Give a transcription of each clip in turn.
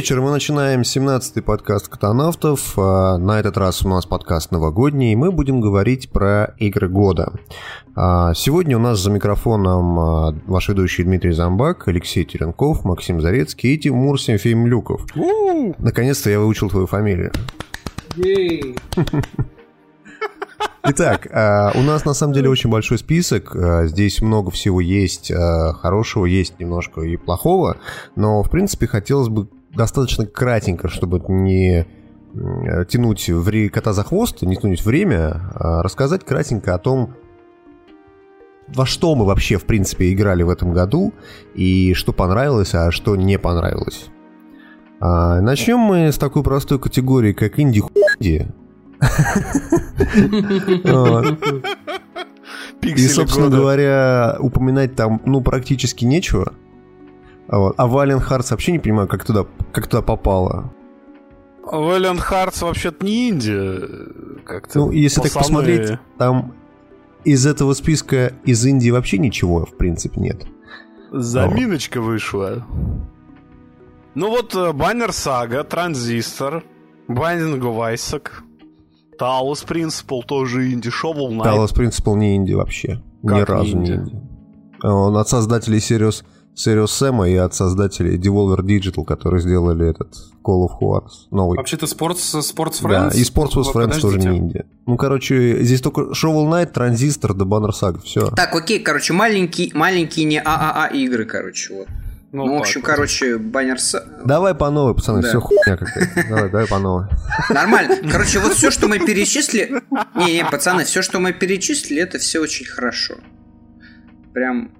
Вечер, мы начинаем 17-й подкаст «Катанавтов». А, на этот раз у нас подкаст новогодний, и мы будем говорить про игры года. А, сегодня у нас за микрофоном а, ваш ведущий Дмитрий Замбак, Алексей Теренков, Максим Зарецкий и Тимур Семфимлюков. Наконец-то я выучил твою фамилию. Итак, у нас на самом деле очень большой список. Здесь много всего есть хорошего, есть немножко и плохого. Но, в принципе, хотелось бы достаточно кратенько, чтобы не тянуть в кота за хвост, не тянуть время, а рассказать кратенько о том, во что мы вообще, в принципе, играли в этом году, и что понравилось, а что не понравилось. А, начнем мы с такой простой категории, как инди-худи. И, собственно говоря, упоминать там, ну, практически нечего. Вот. А Valiant Hearts вообще не понимаю, как туда, как туда попало. Valiant Hearts вообще-то не инди. Как-то ну, если так посмотреть, там из этого списка из Индии вообще ничего, в принципе, нет. Заминочка вот. вышла. Ну вот Баннер Сага, Транзистор, of Isaac, Talos Principle тоже инди, Shovel Knight. Talos Principle не инди вообще. Как Ни разу не инди. Он от создателей Serious Serious Sam и от создателей Devolver Digital, которые сделали этот Call of Juarez новый. Вообще-то Sports, Sports Friends? Да, и Sports with Friends тоже не Индия. Ну, короче, здесь только Shovel Knight, Транзистор, да Banner Saga, все. Так, окей, короче, маленькие, маленькие не ААА игры, короче, вот. Ну, ну в общем, вот. короче, баннер... Давай по новой, пацаны, да. все хуйня какая-то. Давай, давай по новой. Нормально. Короче, вот все, что мы перечислили... Не-не, пацаны, все, что мы перечислили, это все очень хорошо. Прям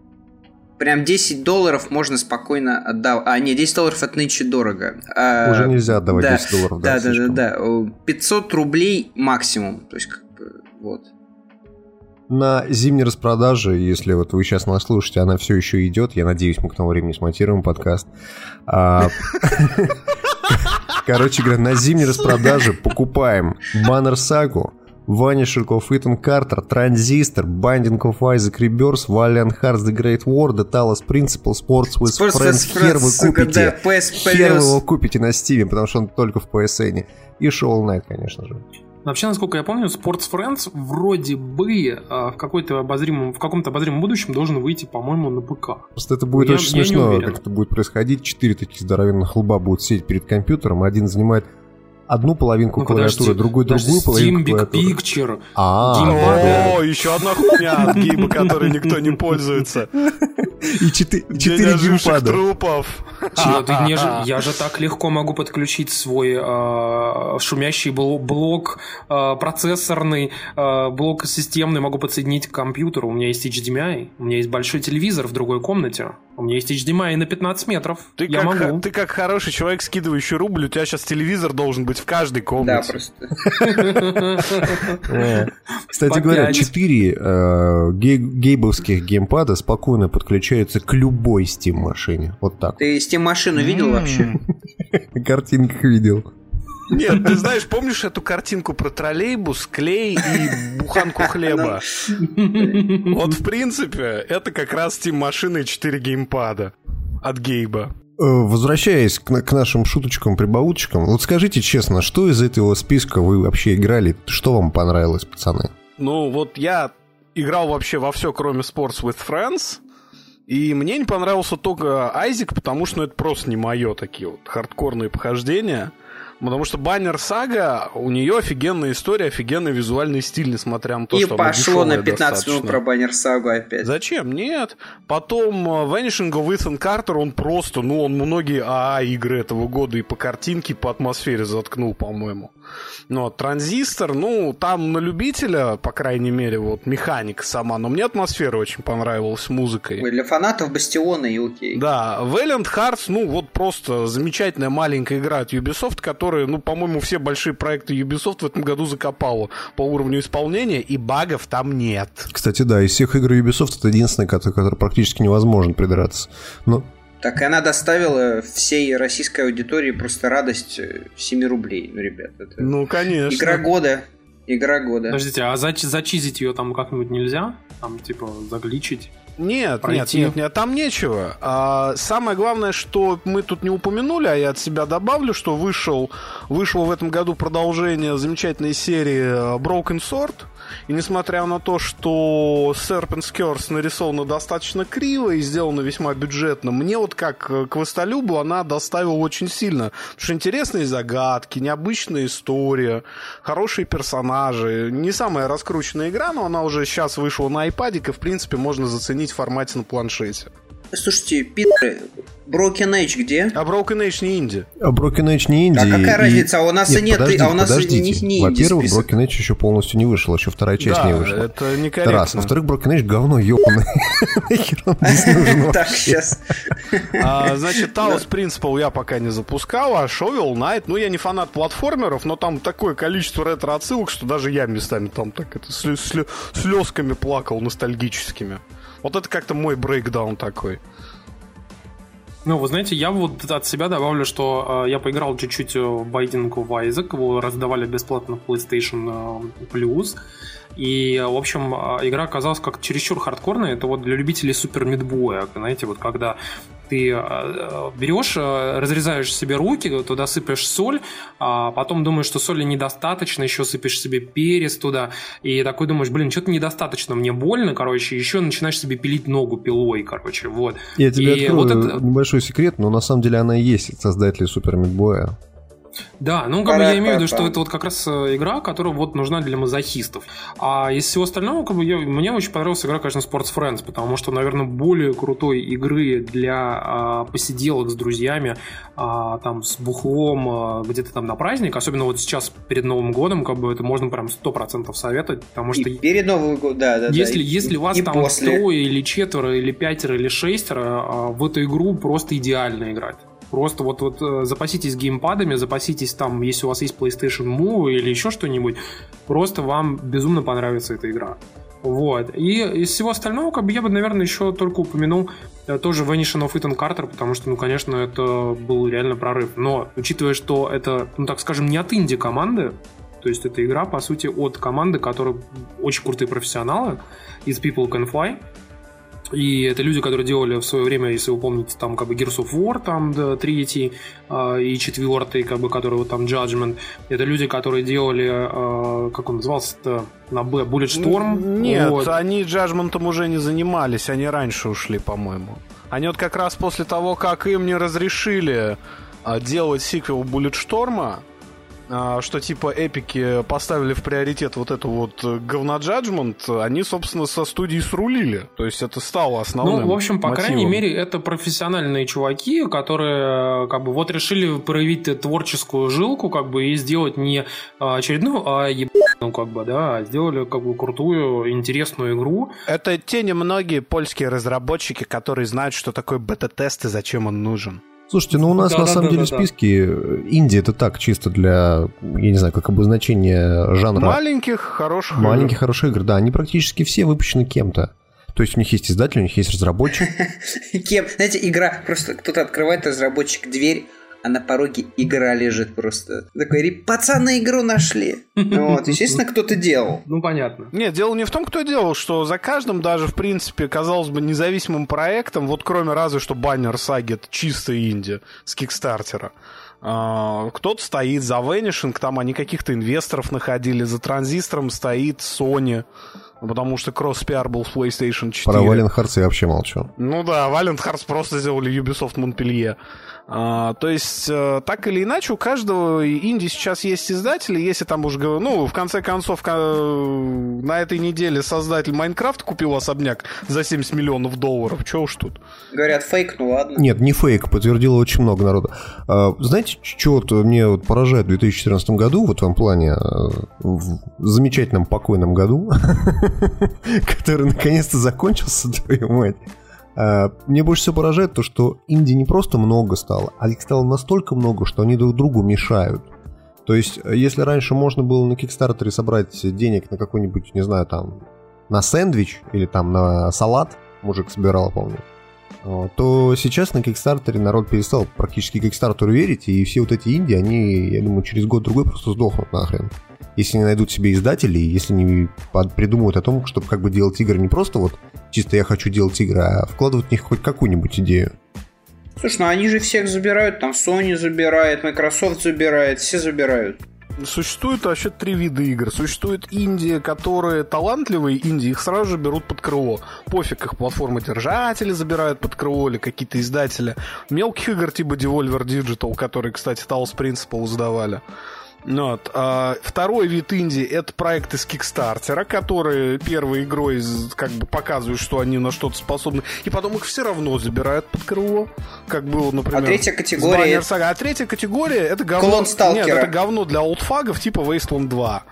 прям 10 долларов можно спокойно отдавать. А, не, 10 долларов это нынче дорого. А, Уже нельзя отдавать да, 10 долларов. Да, да, да, да, да. 500 рублей максимум. То есть, как бы, вот. На зимней распродаже, если вот вы сейчас нас слушаете, она все еще идет. Я надеюсь, мы к тому времени смонтируем подкаст. А, короче говоря, на зимней распродаже покупаем баннер сагу Ваня Ширков, Итан Картер, Транзистор, Binding of Isaac Rebirth, Valiant Hearts, The Great War, The Talos Principle, Sports with Sports Friends. With Хер вы купите. Да, PS Хер вы его купите на Steam, потому что он только в PSN. И Shovel Knight, конечно же. Вообще, насколько я помню, Sports Friends вроде бы э, в, какой-то обозримом, в каком-то обозримом будущем должен выйти, по-моему, на ПК. Просто это будет я, очень я смешно, как это будет происходить. Четыре таких здоровенных лба будут сидеть перед компьютером, один занимает одну половинку ну, клавиатуры, другую другую половинку Steam Big Picture. А, О, еще одна хуйня от гейма, которой никто не пользуется. И четыре геймпада. трупов. А, ты не же, я же так легко могу подключить свой э, шумящий блок э, процессорный, э, блок системный, могу подсоединить к компьютеру. У меня есть HDMI, у меня есть большой телевизор в другой комнате. У меня есть HDMI на 15 метров. Ты, я как, могу. ты как хороший человек, скидывающий рубль, у тебя сейчас телевизор должен быть в каждой комнате. Да, просто. Кстати говоря, 4 э, гейбовских геймпада спокойно подключаются к любой Steam-машине. Вот так. Ты Steam-машину видел вообще? Картинках видел. Нет, ты знаешь, помнишь эту картинку про троллейбус, клей и буханку хлеба? Вот, в принципе, это как раз Steam машины и 4 геймпада от Гейба. Э, возвращаясь к, к нашим шуточкам, прибауточкам, вот скажите честно, что из этого списка вы вообще играли? Что вам понравилось, пацаны? Ну, вот я играл вообще во все, кроме Sports with Friends. И мне не понравился только Айзик, потому что ну, это просто не мое такие вот хардкорные похождения. Потому что Баннер Сага, у нее офигенная история, офигенный визуальный стиль, несмотря на то, и что пошло на 15 достаточно. минут про Баннер Сагу опять. Зачем? Нет. Потом э, Vanishing of Ethan Carter, он просто, ну, он многие АА игры этого года и по картинке, и по атмосфере заткнул, по-моему. Но Транзистор, ну, там на любителя, по крайней мере, вот механика сама, но мне атмосфера очень понравилась музыкой. Ой, для фанатов Бастиона и окей. Да, Valiant Hearts, ну, вот просто замечательная маленькая игра от Ubisoft, которая, ну, по-моему, все большие проекты Ubisoft в этом году закопала по уровню исполнения, и багов там нет. Кстати, да, из всех игр Ubisoft это единственная, которая практически невозможно придраться. Но так и она доставила всей российской аудитории просто радость 7 рублей. Ну, ребят, это... Ну, конечно. Игра года. Игра года. Подождите, а зач- зачизить ее там как-нибудь нельзя? Там, типа, загличить? Нет, пройти. нет, нет, нет, там нечего. А, самое главное, что мы тут не упомянули, а я от себя добавлю, что вышел, вышло в этом году продолжение замечательной серии Broken Sword. И несмотря на то, что Serpent's Curse нарисована достаточно криво и сделана весьма бюджетно, мне вот как э, квестолюбу она доставила очень сильно. Потому что интересные загадки, необычная история, хорошие персонажи. Не самая раскрученная игра, но она уже сейчас вышла на iPad, и в принципе можно заценить в формате на планшете. Слушайте, Питер, Broken Age где? А Broken Age не инди. А Broken Age не инди. А какая и... разница? А у нас нет, и нет, подождите, а у нас подождите. не, не Во-первых, Broken Age еще полностью не вышел, еще вторая часть да, не вышла. это некорректно. Раз. Во-вторых, Broken Age говно ебаное. Так, сейчас. А, значит, Talos Principle я пока не запускал, а Shovel Knight, ну, я не фанат платформеров, но там такое количество ретро-отсылок, что даже я местами там так это слезками плакал ностальгическими. Вот это как-то мой брейкдаун такой. Ну, вы знаете, я вот от себя добавлю, что э, я поиграл чуть-чуть в Binding of Isaac, его раздавали бесплатно в PlayStation э, Plus. И, в общем, э, игра оказалась как чересчур хардкорная. Это вот для любителей супер мидбоя, знаете, вот когда ты э, берешь, э, разрезаешь себе руки, туда сыпешь соль, а потом думаешь, что соли недостаточно, еще сыпешь себе перец туда, и такой думаешь, блин, что-то недостаточно, мне больно, короче, еще начинаешь себе пилить ногу пилой, короче, вот. Я тебе и открою вот это... небольшой секрет, но на самом деле она и есть создатели Супер Мидбоя. Да, ну как бы я имею в виду, что это вот как раз э, игра, которая вот нужна для мазохистов. А из всего остального, как бы я, мне очень понравилась игра, конечно, Sports Friends, потому что, наверное, более крутой игры для а, посиделок с друзьями, а, там с бухлом, а, где-то там на праздник, особенно вот сейчас перед Новым годом, как бы это можно прям сто процентов советовать, потому что... И перед Новым годом, да, да. Если, да, если и, вас там после. трое или четверо, или пятеро, или шестеро, а, в эту игру просто идеально играть. Просто вот, вот э, запаситесь геймпадами, запаситесь там, если у вас есть PlayStation Move или еще что-нибудь, просто вам безумно понравится эта игра. Вот. И из всего остального, как бы я бы, наверное, еще только упомянул э, тоже Vanishing of Ethan Carter, потому что, ну, конечно, это был реально прорыв. Но, учитывая, что это, ну, так скажем, не от инди-команды, то есть это игра, по сути, от команды, которые очень крутые профессионалы из People Can Fly, и это люди, которые делали в свое время, если вы помните, там как бы Gears of War, там да, третий э, и четвертый, как бы, который вот там Judgment. Это люди, которые делали, э, как он назывался-то, на Б, Bulletstorm. Нет, вот. они Judgment уже не занимались, они раньше ушли, по-моему. Они вот как раз после того, как им не разрешили э, делать сиквел Bulletstorm, а, что типа эпики поставили в приоритет вот эту вот э, говноджаджмент, они, собственно, со студии срулили. То есть это стало основным Ну, в общем, по мотивом. крайней мере, это профессиональные чуваки, которые как бы вот решили проявить творческую жилку, как бы, и сделать не очередную, а ебаную, как бы, да, а сделали как бы крутую, интересную игру. Это те немногие польские разработчики, которые знают, что такое бета-тест и зачем он нужен. Слушайте, ну у нас да, на да, самом да, деле да, списки да. Индии это так чисто для, я не знаю, как обозначение жанра. Маленьких хороших Маленьких игр. хороших игр, да. Они практически все выпущены кем-то. То есть у них есть издатель, у них есть разработчик. Кем? Знаете, игра, просто кто-то открывает разработчик дверь, а на пороге игра лежит просто. Такой, пацаны игру нашли. Вот, естественно, кто-то делал. Ну, понятно. Нет, дело не в том, кто делал, что за каждым даже, в принципе, казалось бы, независимым проектом, вот кроме разве что баннер саги, это чисто инди с Кикстартера. Uh, кто-то стоит за Vanishing, там они каких-то инвесторов находили, за транзистором стоит Sony, потому что кросс-пиар был в PlayStation 4. Про Valiant Hearts я вообще молчу. Ну да, Valiant Hearts просто сделали Ubisoft Montpellier. А, то есть, а, так или иначе, у каждого инди сейчас есть издатели, если там уж, ну, в конце концов, на этой неделе создатель Майнкрафт купил особняк за 70 миллионов долларов, что уж тут. Говорят, фейк, ну ладно. Нет, не фейк, подтвердило очень много народа. А, знаете, что вот мне вот поражает в 2014 году, вот в этом плане, в замечательном покойном году, который наконец-то закончился, твою мать, Э, мне больше всего поражает то, что Индии не просто много стало, а их стало настолько много, что они друг другу мешают. То есть, э, если раньше можно было на Кикстартере собрать денег на какой-нибудь, не знаю, там, на сэндвич или там на салат, мужик собирал, помню, то сейчас на Кикстартере народ перестал практически Кикстартеру верить, и все вот эти Индии, они, я думаю, через год-другой просто сдохнут нахрен. Если не найдут себе издателей, если не придумают о том, чтобы как бы делать игры не просто вот чисто я хочу делать игры, а вкладывать в них хоть какую-нибудь идею. Слушай, ну они же всех забирают, там Sony забирает, Microsoft забирает, все забирают. Существует вообще три вида игр. Существует инди, которые талантливые инди, их сразу же берут под крыло. Пофиг, их платформы держатели забирают под крыло или какие-то издатели. Мелких игр типа Devolver Digital, которые, кстати, Talos Principle издавали. Вот. А, второй вид инди это проект из Кикстартера, которые первой игрой как бы показывают, что они на что-то способны, и потом их все равно забирают под крыло, как было, например. А третья категория. А третья категория это говно. Нет, это говно для олдфагов типа Wasteland 2.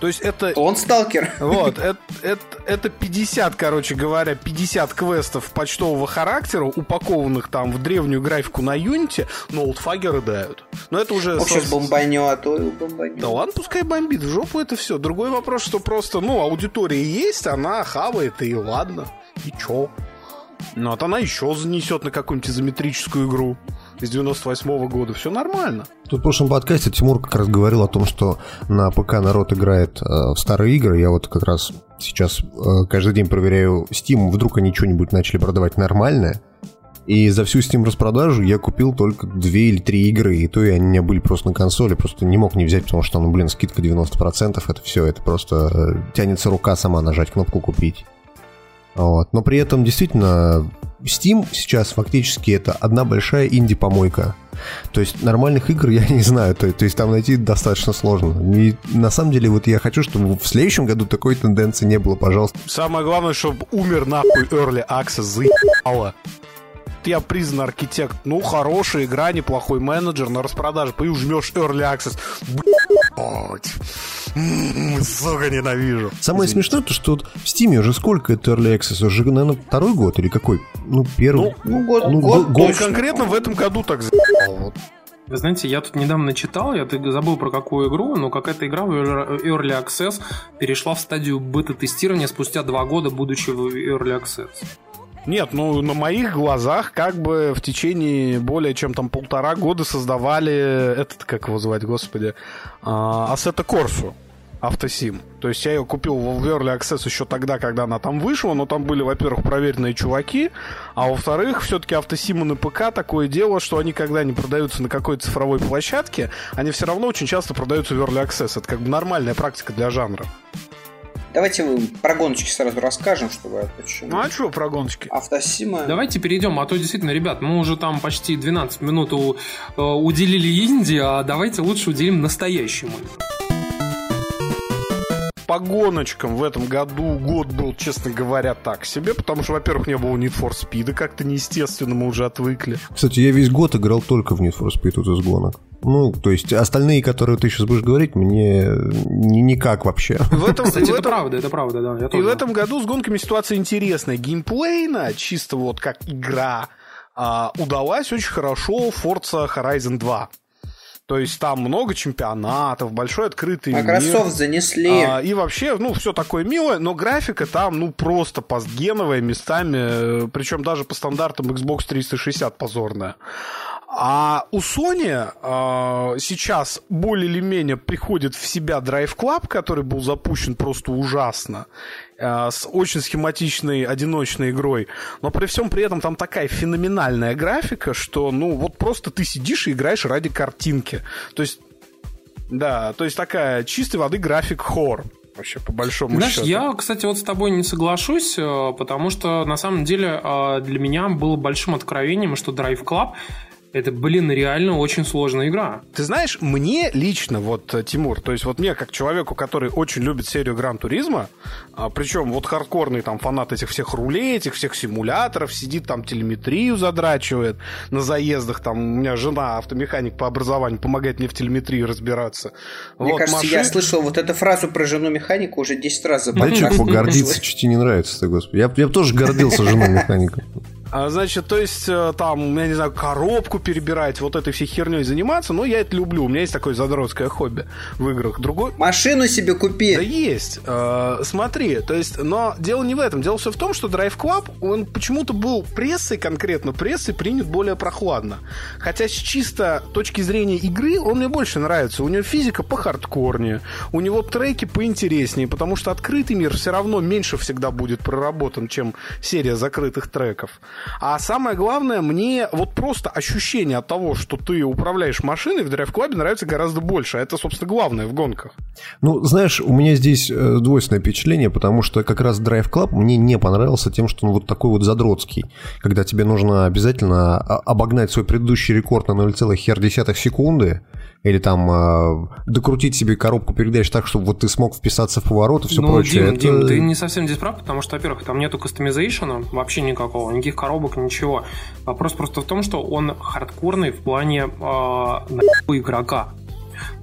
То есть это. Клон Сталкер. Вот, это, это, это 50, короче говоря, 50 квестов почтового характера, упакованных там в древнюю графику на Unity, но олдфагеры дают. Но это уже. Сейчас бомбанет, ой, бомбанет. Да ладно, пускай бомбит, в жопу это все. Другой вопрос, что просто, ну, аудитория есть, она хавает, и ладно. И чё? Ну, вот она еще занесет на какую-нибудь изометрическую игру из 98 -го года. Все нормально. Тут в прошлом подкасте Тимур как раз говорил о том, что на ПК народ играет э, в старые игры. Я вот как раз сейчас э, каждый день проверяю Steam, вдруг они что-нибудь начали продавать нормальное. И за всю Steam распродажу я купил только две или три игры, и то и они у меня были просто на консоли, просто не мог не взять, потому что, ну, блин, скидка 90%, это все, это просто э, тянется рука сама нажать кнопку «Купить». Вот. Но при этом действительно Steam сейчас фактически это одна большая инди-помойка. То есть нормальных игр я не знаю, то, то есть там найти достаточно сложно. И на самом деле вот я хочу, чтобы в следующем году такой тенденции не было, пожалуйста. Самое главное, чтобы умер нахуй Early Access, заебало я признан архитект. Ну, хорошая игра, неплохой менеджер, на распродаже. Ты жмешь Early Access. Блять. Сука, ненавижу. Самое Извините. смешное, то, что вот в Steam уже сколько это Early Access? Уже, наверное, второй год или какой? Ну, первый. Ну, ну год, ну, год, год, конкретно в этом году так вот. Вы знаете, я тут недавно читал, я забыл про какую игру, но какая-то игра в Early Access перешла в стадию бета-тестирования спустя два года, будучи в Early Access. Нет, ну на моих глазах как бы в течение более чем там полтора года создавали этот, как его звать, господи, Ассета Корсу автосим. То есть я ее купил в Early Access еще тогда, когда она там вышла, но там были, во-первых, проверенные чуваки, а во-вторых, все-таки автосимы на ПК такое дело, что они, когда не продаются на какой-то цифровой площадке, они все равно очень часто продаются в Early Access. Это как бы нормальная практика для жанра. Давайте вы про гоночки сразу расскажем, чтобы почему. Ну а что про гоночки? Автосима. Давайте перейдем, а то действительно, ребят, мы уже там почти 12 минут у, э, уделили Индии, а давайте лучше уделим настоящему по гоночкам в этом году год был, честно говоря, так себе, потому что, во-первых, не было Need for Speed, как-то неестественно, мы уже отвыкли. Кстати, я весь год играл только в Need for Speed вот из гонок. Ну, то есть остальные, которые ты сейчас будешь говорить, мне ни, никак вообще. В этом, Кстати, в этом, это правда, это правда, да. Я и в этом году с гонками ситуация интересная. Геймплейна, чисто вот как игра, а, удалась очень хорошо Forza Horizon 2. То есть там много чемпионатов, большой открытый Microsoft мир. занесли. А, и вообще, ну, все такое милое, но графика там, ну, просто постгеновая местами, э, причем даже по стандартам Xbox 360 позорная. А у Sony э, сейчас более или менее приходит в себя Drive Club, который был запущен просто ужасно, э, с очень схематичной одиночной игрой. Но при всем при этом там такая феноменальная графика, что, ну, вот просто ты сидишь и играешь ради картинки. То есть, да, то есть такая чистой воды график хор вообще, по большому Знаешь, счету. я, кстати, вот с тобой не соглашусь, э, потому что, на самом деле, э, для меня было большим откровением, что Drive Club это, блин, реально очень сложная игра. Ты знаешь, мне лично, вот, э, Тимур, то есть вот мне, как человеку, который очень любит серию Гран Туризма, а, причем вот хардкорный там фанат этих всех рулей, этих всех симуляторов, сидит там телеметрию задрачивает на заездах, там у меня жена автомеханик по образованию, помогает мне в телеметрии разбираться. Мне вот, кажется, машин... я слышал вот эту фразу про жену механика уже 10 раз за Мальчику гордиться чуть не нравится, ты, господи. Я, я бы тоже гордился женой механика. А, значит, то есть э, там, я не знаю, коробку перебирать, вот этой всей херней заниматься, но я это люблю. У меня есть такое задротское хобби в играх. Другой... Машину себе купи. Да есть. Э, смотри, то есть, но дело не в этом. Дело все в том, что Drive Club, он почему-то был прессой конкретно, прессой принят более прохладно. Хотя с чисто точки зрения игры он мне больше нравится. У него физика по хардкорнее, у него треки поинтереснее, потому что открытый мир все равно меньше всегда будет проработан, чем серия закрытых треков. А самое главное, мне вот просто ощущение от того, что ты управляешь машиной в Drive Club нравится гораздо больше. А это, собственно, главное в гонках. Ну, знаешь, у меня здесь э, двойственное впечатление, потому что как раз Drive Club мне не понравился тем, что он вот такой вот задротский, когда тебе нужно обязательно обогнать свой предыдущий рекорд на 0,1 секунды, или там э, докрутить себе коробку передач так, чтобы вот ты смог вписаться в поворот и все ну, прочее. Дим, это... Дим, ты не совсем здесь прав, потому что, во-первых, там нету кастомизейшена вообще никакого, никаких коробок, ничего. Вопрос просто в том, что он хардкорный в плане э, игрока.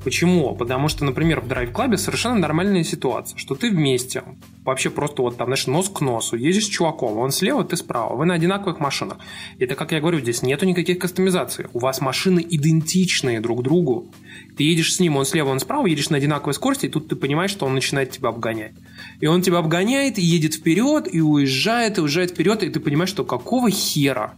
Почему? Потому что, например, в Drive Club совершенно нормальная ситуация, что ты вместе, вообще просто вот там, знаешь, нос к носу, едешь с чуваком, он слева, ты справа, вы на одинаковых машинах. Это, как я говорю, здесь нету никаких кастомизаций. У вас машины идентичные друг другу. Ты едешь с ним, он слева, он справа, едешь на одинаковой скорости, и тут ты понимаешь, что он начинает тебя обгонять. И он тебя обгоняет, и едет вперед, и уезжает, и уезжает вперед, и ты понимаешь, что какого хера?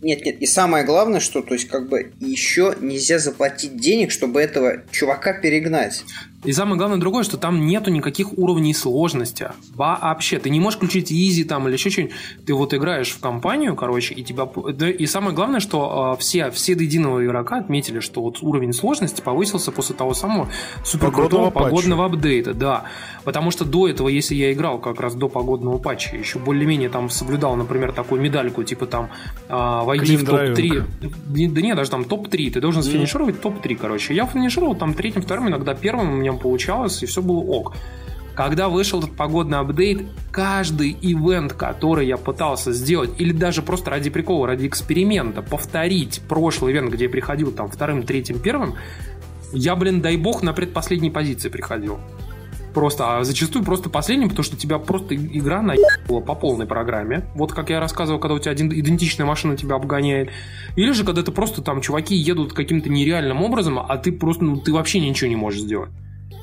Нет, нет, и самое главное, что, то есть, как бы, еще нельзя заплатить денег, чтобы этого чувака перегнать. И самое главное другое, что там нету никаких уровней сложности. Вообще. Ты не можешь включить изи там или еще что-нибудь. Ты вот играешь в компанию, короче, и тебя... И самое главное, что э, все, все до единого игрока отметили, что вот уровень сложности повысился после того самого суперкрутого погодного, погодного апдейта. Да. Потому что до этого, если я играл как раз до погодного патча, еще более-менее там соблюдал, например, такую медальку, типа там э, войди в топ-3. Да нет, даже там топ-3. Ты должен сфинишировать топ-3, короче. Я финишировал там третьим, вторым, иногда первым. У меня получалось, и все было ок. Когда вышел этот погодный апдейт, каждый ивент, который я пытался сделать, или даже просто ради прикола, ради эксперимента, повторить прошлый ивент, где я приходил там вторым, третьим, первым, я, блин, дай бог, на предпоследней позиции приходил. Просто, а зачастую просто последним, потому что тебя просто игра наебала по полной программе. Вот как я рассказывал, когда у тебя один, идентичная машина тебя обгоняет. Или же, когда ты просто там чуваки едут каким-то нереальным образом, а ты просто, ну, ты вообще ничего не можешь сделать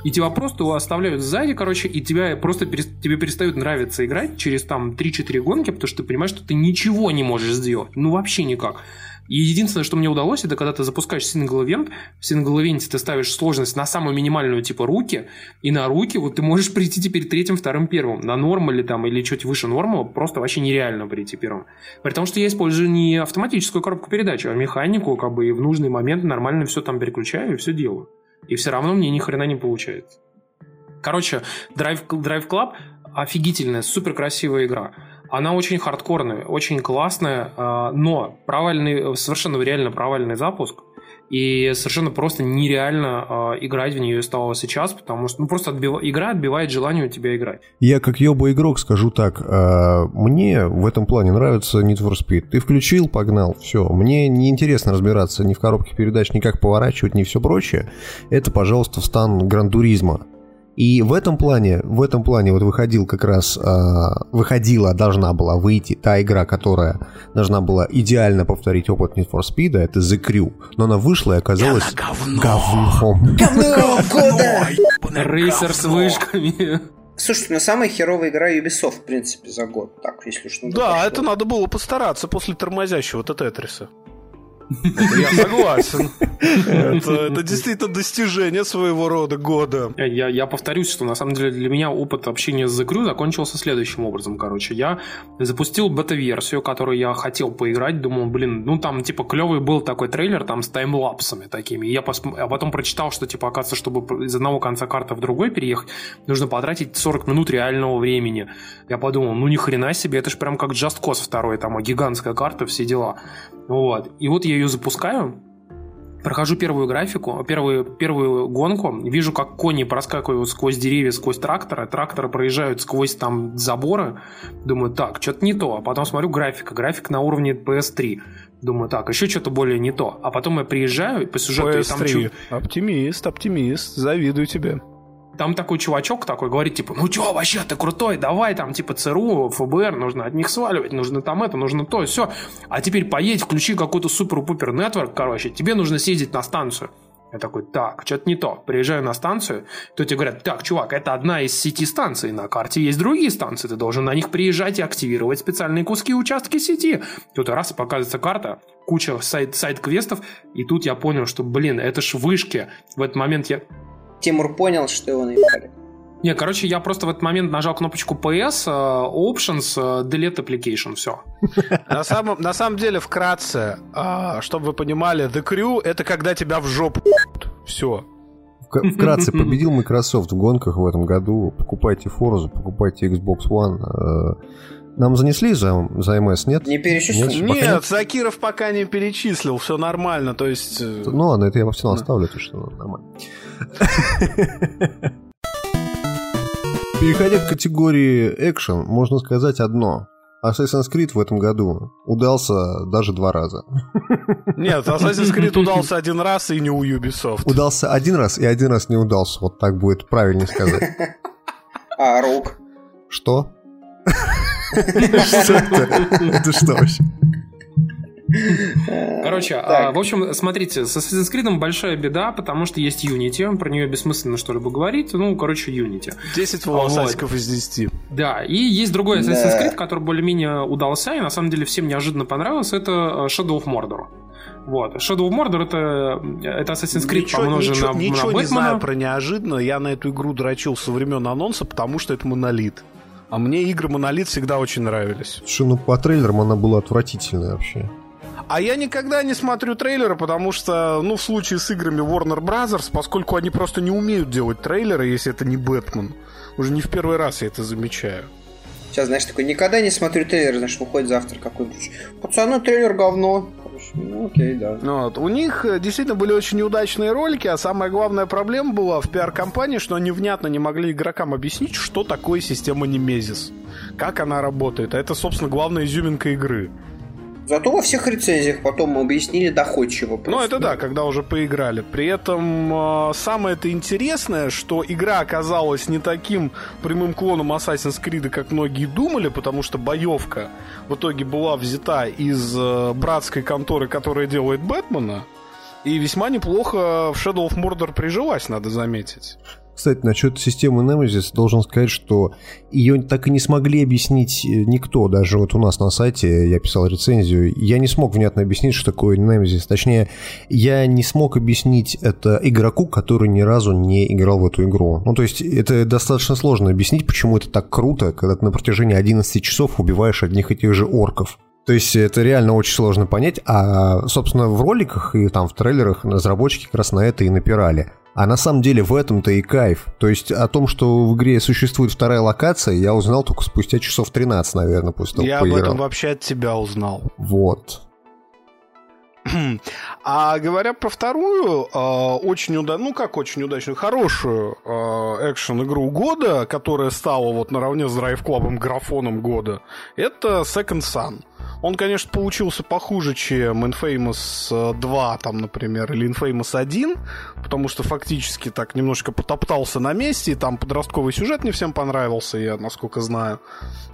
и тебя просто оставляют сзади, короче, и тебя просто тебе перестают нравиться играть через там 3-4 гонки, потому что ты понимаешь, что ты ничего не можешь сделать. Ну, вообще никак. И единственное, что мне удалось, это когда ты запускаешь single event, в single event е ты ставишь сложность на самую минимальную, типа rookie, и на rookie вот ты можешь прийти теперь третьим, вторым, первым. На нормале там или чуть выше нормала просто вообще нереально прийти первым. При том, что я использую не автоматическую коробку передач, а механику, как бы и в нужный момент нормально все там переключаю и все делаю. И все равно мне ни хрена не получается. Короче, Drive, Drive Club офигительная, супер красивая игра. Она очень хардкорная, очень классная, а, но провальный, совершенно реально провальный запуск. И совершенно просто нереально э, играть в нее стало сейчас, потому что ну, просто отбив... игра отбивает желание у тебя играть. Я как ёба игрок скажу так, э, мне в этом плане нравится Need for Speed. Ты включил, погнал, все. Мне не интересно разбираться ни в коробке передач, ни как поворачивать, ни все прочее. Это, пожалуйста, в стан Гран-туризма. И в этом плане, в этом плане вот выходил как раз, э, выходила, должна была выйти та игра, которая должна была идеально повторить опыт Need for Speed, а это The Crew. Но она вышла и оказалась говно. говном. Говно, года! Рейсер с вышками. Слушайте, ну самая херовая игра Ubisoft, в принципе, за год. Так, если уж Да, это надо было постараться после тормозящего Тетриса. Это я согласен. Это, это действительно достижение своего рода года. Я, я повторюсь, что на самом деле для меня опыт общения с The Crew закончился следующим образом. Короче, я запустил бета-версию, которую я хотел поиграть. Думал, блин, ну там типа клевый был такой трейлер там с таймлапсами такими. И я пос... а потом прочитал, что типа оказывается, чтобы из одного конца карты в другой переехать, нужно потратить 40 минут реального времени. Я подумал, ну ни хрена себе, это же прям как Just Cause 2, там гигантская карта, все дела. Вот. И вот я ее запускаю, прохожу первую графику, первую, первую гонку, вижу, как кони проскакивают сквозь деревья, сквозь тракторы, тракторы проезжают сквозь там заборы, думаю, так, что-то не то, а потом смотрю графика, график на уровне PS3, думаю, так, еще что-то более не то, а потом я приезжаю по сюжету PS3. и там... Оптимист, оптимист, завидую тебе. Там такой чувачок такой говорит, типа, ну чё, вообще, ты крутой, давай, там, типа, ЦРУ, ФБР, нужно от них сваливать, нужно там это, нужно то, все. А теперь поедь, включи какой-то супер-пупер нетворк, короче, тебе нужно съездить на станцию. Я такой, так, что-то не то. Приезжаю на станцию, то тебе говорят, так, чувак, это одна из сети станций, на карте есть другие станции, ты должен на них приезжать и активировать специальные куски участки сети. Тут раз показывается карта, куча сайт, сайт-квестов, и тут я понял, что, блин, это ж вышки. В этот момент я Тимур понял, что его наебали. Не, короче, я просто в этот момент нажал кнопочку PS, э, Options, э, Delete Application, все. На самом, на самом деле, вкратце, а, чтобы вы понимали, The Crew — это когда тебя в жопу все. Вкратце, победил Microsoft в гонках в этом году. Покупайте Forza, покупайте Xbox One. Э, нам занесли за, за МС, нет? Не перечислил? Нет, нет, нет, Закиров пока не перечислил, все нормально, то есть... Ну ладно, это я все равно оставлю, то что нормально. Переходя к категории экшен, можно сказать одно. Assassin's Creed в этом году удался даже два раза. Нет, Assassin's Creed удался один раз и не у Ubisoft. Удался один раз и один раз не удался. Вот так будет правильнее сказать. А, Рук? Что? Что это? Это что вообще? Короче, а, в общем, смотрите, с Assassin's Creed большая беда, потому что есть Unity, про нее бессмысленно что-либо говорить, ну, короче, Unity. 10 волосатиков вот. из 10. Да, и есть другой Assassin's Creed, который более-менее удался, и на самом деле всем неожиданно понравился, это э, Shadow of Mordor. Вот. Shadow of Mordor это, это Assassin's Creed ничего, помножен ничего, на, ничего на не знаю про неожиданно. Я на эту игру дрочил со времен анонса, потому что это монолит. А мне игры монолит всегда очень нравились. Слушай, ну по трейлерам она была отвратительная вообще. А я никогда не смотрю трейлеры, потому что, ну, в случае с играми Warner Brothers, поскольку они просто не умеют делать трейлеры, если это не Бэтмен, уже не в первый раз я это замечаю. Сейчас, знаешь, такой, никогда не смотрю трейлер, знаешь, выходит завтра какой-нибудь. Пацаны, трейлер говно. Ну, окей, да. Ну вот. У них э, действительно были очень неудачные ролики, а самая главная проблема была в пиар-компании, что они внятно не могли игрокам объяснить, что такое система Немезис, как она работает. А это, собственно, главная изюминка игры. Зато во всех рецензиях потом мы объяснили доходчиво. Просто. Ну, это да, когда уже поиграли. При этом э, самое это интересное, что игра оказалась не таким прямым клоном Assassin's Creed, как многие думали, потому что боевка в итоге была взята из э, братской конторы, которая делает Бэтмена. И весьма неплохо в Shadow of Mordor прижилась, надо заметить. Кстати, насчет системы Nemesis должен сказать, что ее так и не смогли объяснить э, никто. Даже вот у нас на сайте я писал рецензию. Я не смог внятно объяснить, что такое Nemesis. Точнее, я не смог объяснить это игроку, который ни разу не играл в эту игру. Ну, то есть, это достаточно сложно объяснить, почему это так круто, когда ты на протяжении 11 часов убиваешь одних и тех же орков. То есть это реально очень сложно понять, а, собственно, в роликах и там в трейлерах разработчики как раз на это и напирали. А на самом деле в этом-то и кайф. То есть о том, что в игре существует вторая локация, я узнал только спустя часов 13, наверное, после того, Я об этом вообще от тебя узнал. Вот. А говоря про вторую, э, очень удачную, ну как очень удачную, хорошую э, экшен-игру года, которая стала вот наравне с Drive Club графоном года, это Second Sun. Он, конечно, получился похуже, чем Infamous 2, там, например, или Infamous 1, потому что фактически так немножко потоптался на месте, и там подростковый сюжет не всем понравился, я насколько знаю.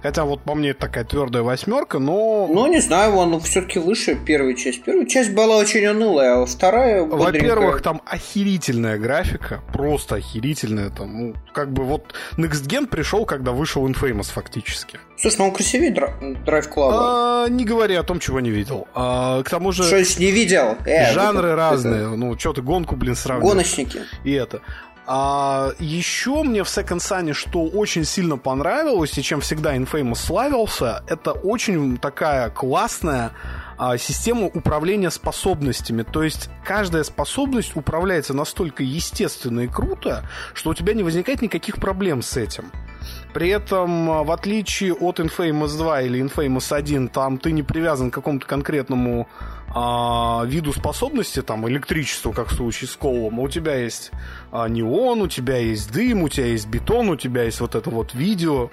Хотя вот по мне это такая твердая восьмерка, но... Ну, не знаю, он все-таки выше первой части. Первая часть была очень унылая, а вторая... Во-первых, там охерительная графика, просто охерительная. Там, ну, как бы вот Next Gen пришел, когда вышел Infamous фактически. Слушай, ну он красивее Drive Club. А, не говори о том, чего не видел. А, к тому же... Что еще не видел? Э, жанры это, разные. Это... Ну, что ты гонку, блин, сравниваешь. Гоночники. И это. А еще мне в Second Sun что очень сильно понравилось, и чем всегда Infamous славился, это очень такая классная а, система управления способностями. То есть каждая способность управляется настолько естественно и круто, что у тебя не возникает никаких проблем с этим. При этом, а, в отличие от Infamous 2 или Infamous 1, там ты не привязан к какому-то конкретному а, виду способности, там, электричеству, как в случае с Колом, у тебя есть а, неон, у тебя есть дым, у тебя есть бетон, у тебя есть вот это вот видео.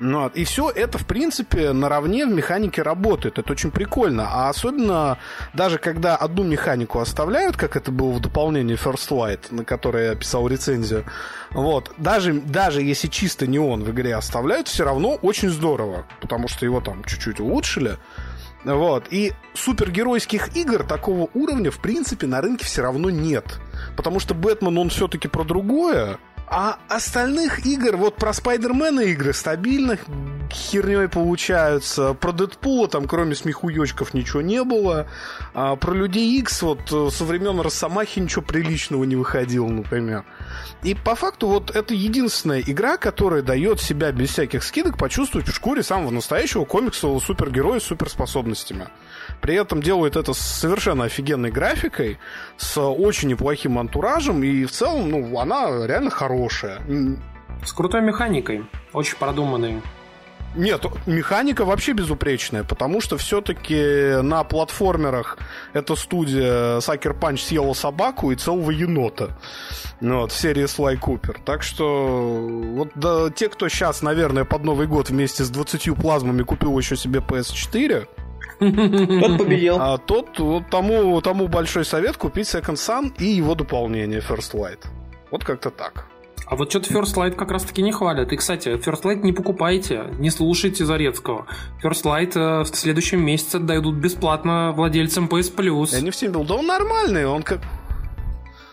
Ну, и все это, в принципе, наравне в механике работает. Это очень прикольно. А особенно даже когда одну механику оставляют, как это было в дополнении First Light, на которое я писал рецензию, вот, даже, даже если чисто не он в игре оставляют, все равно очень здорово, потому что его там чуть-чуть улучшили. Вот. И супергеройских игр такого уровня, в принципе, на рынке все равно нет. Потому что Бэтмен, он все-таки про другое. А остальных игр, вот про Спайдермена игры стабильных херней получаются. Про Дэдпула там кроме смехуёчков ничего не было. А про Людей Икс вот э, со времен Росомахи ничего приличного не выходило, например. И по факту вот это единственная игра, которая дает себя без всяких скидок почувствовать в шкуре самого настоящего комиксового супергероя с суперспособностями. При этом делает это с совершенно офигенной графикой, с очень неплохим антуражем, и в целом, ну, она реально хорошая. С крутой механикой, очень продуманной. Нет, механика вообще безупречная, потому что все-таки на платформерах эта студия Sucker Punch съела собаку и целого енота. Ну вот, в серии Слай Купер. Так что вот да, те, кто сейчас, наверное, под Новый год вместе с 20 плазмами купил еще себе PS4, тот победил. А тот, вот тому, тому большой совет купить Second Sun и его дополнение First Light. Вот как-то так. А вот что-то First Light как раз-таки не хвалят. И, кстати, First Light не покупайте, не слушайте Зарецкого. First Light э, в следующем месяце дойдут бесплатно владельцам PS Plus. Я не всем был. Да он нормальный, он как...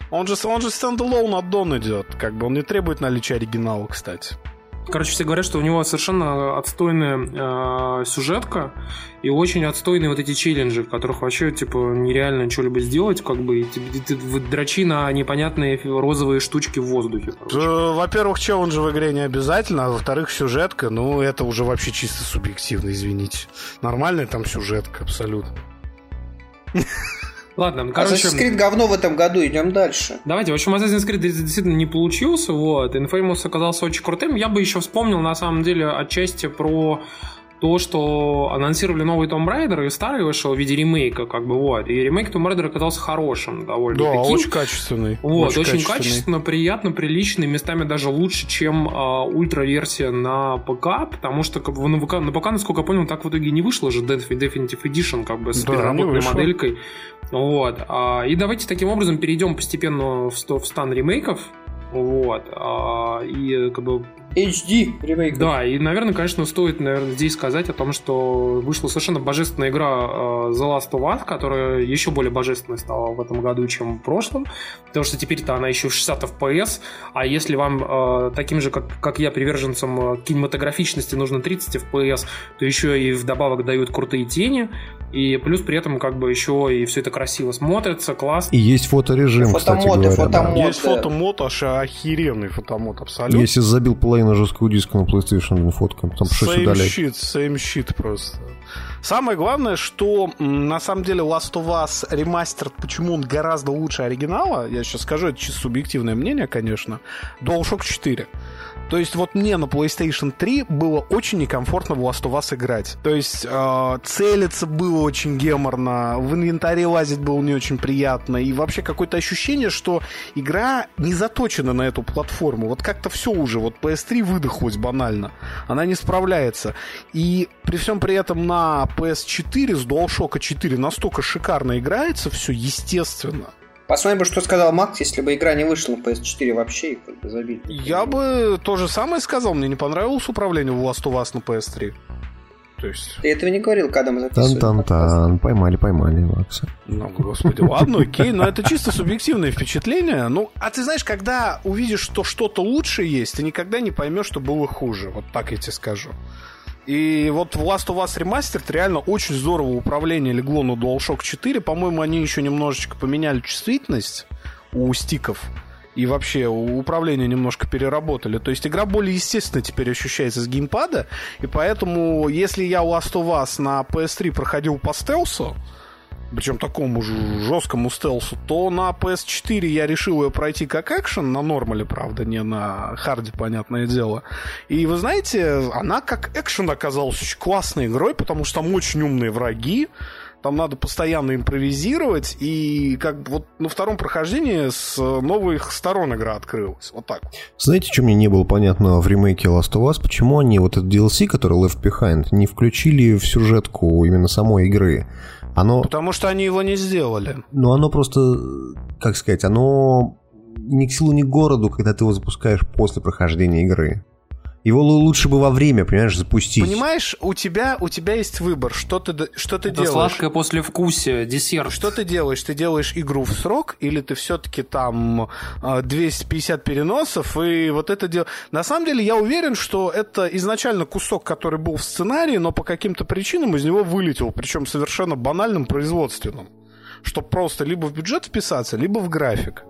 Он же, он же стендалон аддон идет, как бы он не требует наличия оригинала, кстати. Короче, все говорят, что у него совершенно отстойная э, сюжетка и очень отстойные вот эти челленджи, в которых вообще, типа, нереально что-либо сделать, как бы, и ты, ты, ты дрочи на непонятные розовые штучки в воздухе. Во-первых, челленджи в игре не обязательно, а во-вторых, сюжетка, ну, это уже вообще чисто субъективно, извините. Нормальная там сюжетка, абсолютно. Ладно, ну, короче... Assassin's Creed говно в этом году, идем дальше. Давайте, в общем, Assassin's Creed действительно не получился, вот. Infamous оказался очень крутым. Я бы еще вспомнил, на самом деле, отчасти про то, что анонсировали новый Tomb Raider, и старый вышел в виде ремейка, как бы, вот. И ремейк Tomb Raider оказался хорошим довольно Да, таким. очень качественный. Вот, очень, очень качественно, приятно, приличный, местами даже лучше, чем а, ультра-версия на ПК, потому что как бы, на, ПК, на ПК, насколько я понял, так в итоге не вышло же Definitive Edition, как бы, с да, переработанной моделькой. Вот. А, и давайте таким образом перейдем постепенно в, в стан ремейков. Вот. А, и как бы HD ремейк. Да, и, наверное, конечно, стоит, наверное, здесь сказать о том, что вышла совершенно божественная игра uh, The Last of Us, которая еще более божественной стала в этом году, чем в прошлом, потому что теперь-то она еще в 60 FPS, а если вам таким же, как, как я, приверженцам кинематографичности нужно 30 FPS, то еще и вдобавок дают крутые тени, и плюс при этом как бы еще и все это красиво смотрится, классно. И есть фоторежим, фотомоды, кстати говоря. Фотомоды. Есть фотомод, аж охеренный фотомод, абсолютно. Если забил половину жесткого диска на PlayStation фоткам, там пришлось удалять. Same shit, same shit просто. Самое главное, что на самом деле Last of Us ремастер, почему он гораздо лучше оригинала, я сейчас скажу, это чисто субъективное мнение, конечно, DualShock 4. То есть вот мне на PlayStation 3 было очень некомфортно в Last of Us играть. То есть э, целиться было очень геморно, в инвентаре лазить было не очень приятно, и вообще какое-то ощущение, что игра не заточена на эту платформу. Вот как-то все уже, вот PS3 выдохлась банально. Она не справляется. И при всем при этом на PS4 с DualShock 4 настолько шикарно играется все, естественно. Посмотрим бы, что сказал Макс, если бы игра не вышла на PS4 вообще и как бы забили. Я бы то же самое сказал. Мне не понравилось управление в Last of Us на PS3. То есть... Ты этого не говорил, когда мы записывали Тан-тан-тан, поймали, поймали Макса. Ну, господи, ладно, окей, но это чисто субъективное впечатление. Ну, а ты знаешь, когда увидишь, что что-то лучше есть, ты никогда не поймешь, что было хуже. Вот так я тебе скажу. И вот в Last of Us Remastered реально очень здорово управление легло на DualShock 4. По-моему, они еще немножечко поменяли чувствительность у стиков. И вообще управление немножко переработали. То есть игра более естественно теперь ощущается с геймпада. И поэтому, если я Last of Us на PS3 проходил по стелсу, причем такому жесткому стелсу, то на PS4 я решил ее пройти как экшен, на нормале, правда, не на харде, понятное дело. И вы знаете, она как экшен оказалась очень классной игрой, потому что там очень умные враги, там надо постоянно импровизировать, и как бы вот на втором прохождении с новых сторон игра открылась. Вот так. Знаете, что мне не было понятно в ремейке Last of Us? Почему они вот этот DLC, который Left Behind, не включили в сюжетку именно самой игры? Оно... Потому что они его не сделали. Ну, оно просто, как сказать, оно ни к силу, ни к городу, когда ты его запускаешь после прохождения игры. Его лучше бы во время, понимаешь, запустить. Понимаешь, у тебя, у тебя есть выбор, что ты, что ты Это делаешь. сладкое послевкусие, десерт. Что ты делаешь? Ты делаешь игру в срок, или ты все-таки там 250 переносов, и вот это дело... На самом деле, я уверен, что это изначально кусок, который был в сценарии, но по каким-то причинам из него вылетел, причем совершенно банальным производственным. Чтобы просто либо в бюджет вписаться, либо в график.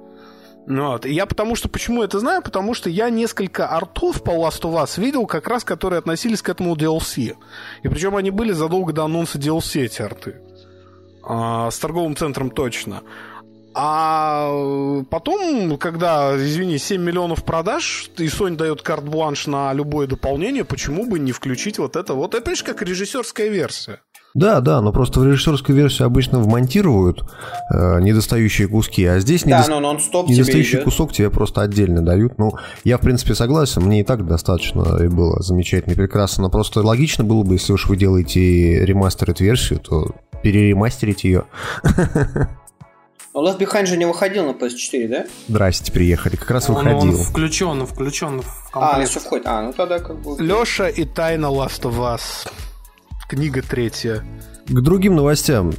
Ну вот. Я потому что, почему это знаю? Потому что я несколько артов по Last of Us видел, как раз которые относились к этому DLC. И причем они были задолго до анонса DLC, эти арты. А, с торговым центром точно. А потом, когда, извини, 7 миллионов продаж, и Sony дает карт-бланш на любое дополнение, почему бы не включить вот это? Вот это, видишь, как режиссерская версия. Да, да, но просто в режиссерской версии обычно вмонтируют э, недостающие куски, а здесь да, недо... но нон-стоп недостающий кусок тебе просто отдельно дают. Ну, я, в принципе, согласен, мне и так достаточно и было замечательно и прекрасно, но просто логично было бы, если уж вы делаете ремастерит-версию, то переремастерить ее. Но Left Behind же не выходил на PS4, да? Здрасте, приехали. Как раз Он, выходил. он включен, включен в А, комплект. все входит. А, ну тогда как бы... Леша и Тайна Last of Us. Книга третья. К другим новостям.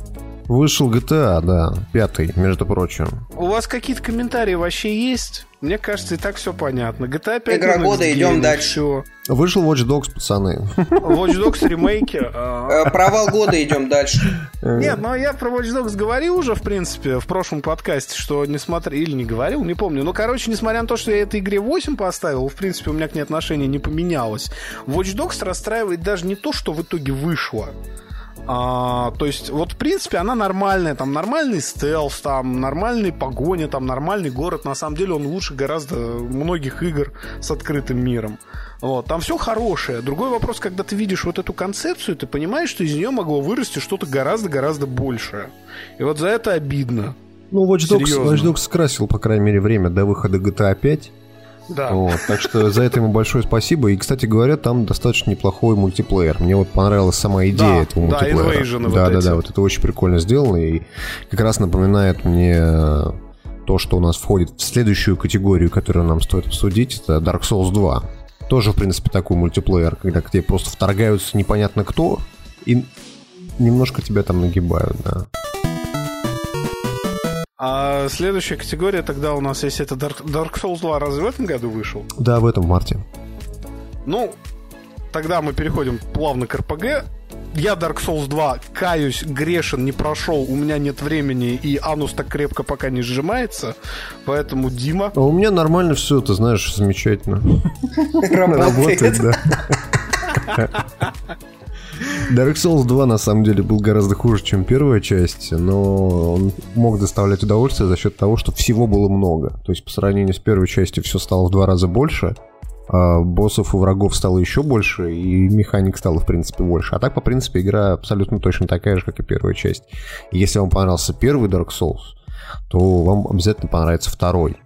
Вышел GTA, да, пятый, между прочим. У вас какие-то комментарии вообще есть? Мне кажется, и так все понятно. GTA 5 Игра на года, идем дальше. всё. Вышел Watch Dogs, пацаны. Watch Dogs ремейки. а, Э, Провал года, идем дальше. Нет, ну я про Watch Dogs говорил уже, в принципе, в прошлом подкасте, что несмотря... Или не говорил, не помню. Ну, короче, несмотря на то, что я этой игре 8 поставил, в принципе, у меня к ней отношение не поменялось. Watch Dogs расстраивает даже не то, что в итоге вышло. А, то есть, вот, в принципе, она нормальная. Там нормальный стелс, там нормальные погони, там нормальный город. На самом деле он лучше гораздо многих игр с открытым миром. Вот, там все хорошее. Другой вопрос, когда ты видишь вот эту концепцию, ты понимаешь, что из нее могло вырасти что-то гораздо-гораздо большее. И вот за это обидно. Ну, Watch Dogs. Watch Dogs скрасил, по крайней мере, время до выхода GTA 5. Да. Вот, так что за это ему большое спасибо. И, кстати говоря, там достаточно неплохой мультиплеер. Мне вот понравилась сама идея Да, этого да, мультиплеера. Invasion вот да, да, эти. да, вот это очень прикольно сделано. И как раз напоминает мне то, что у нас входит в следующую категорию, которую нам стоит обсудить, это Dark Souls 2. Тоже, в принципе, такой мультиплеер, когда к тебе просто вторгаются непонятно кто и немножко тебя там нагибают, да. А следующая категория тогда у нас есть это Dark, Dark Souls 2 разве в этом году вышел? Да, в этом в марте. Ну, тогда мы переходим плавно к РПГ. Я Dark Souls 2, каюсь, грешен, не прошел, у меня нет времени, и анус так крепко пока не сжимается. Поэтому Дима... А у меня нормально все, ты знаешь, замечательно. Работает. да. Dark Souls 2 на самом деле был гораздо хуже, чем первая часть, но он мог доставлять удовольствие за счет того, что всего было много. То есть по сравнению с первой частью все стало в два раза больше, а боссов и врагов стало еще больше, и механик стало, в принципе, больше. А так, по принципе, игра абсолютно точно такая же, как и первая часть. Если вам понравился первый Dark Souls, то вам обязательно понравится второй.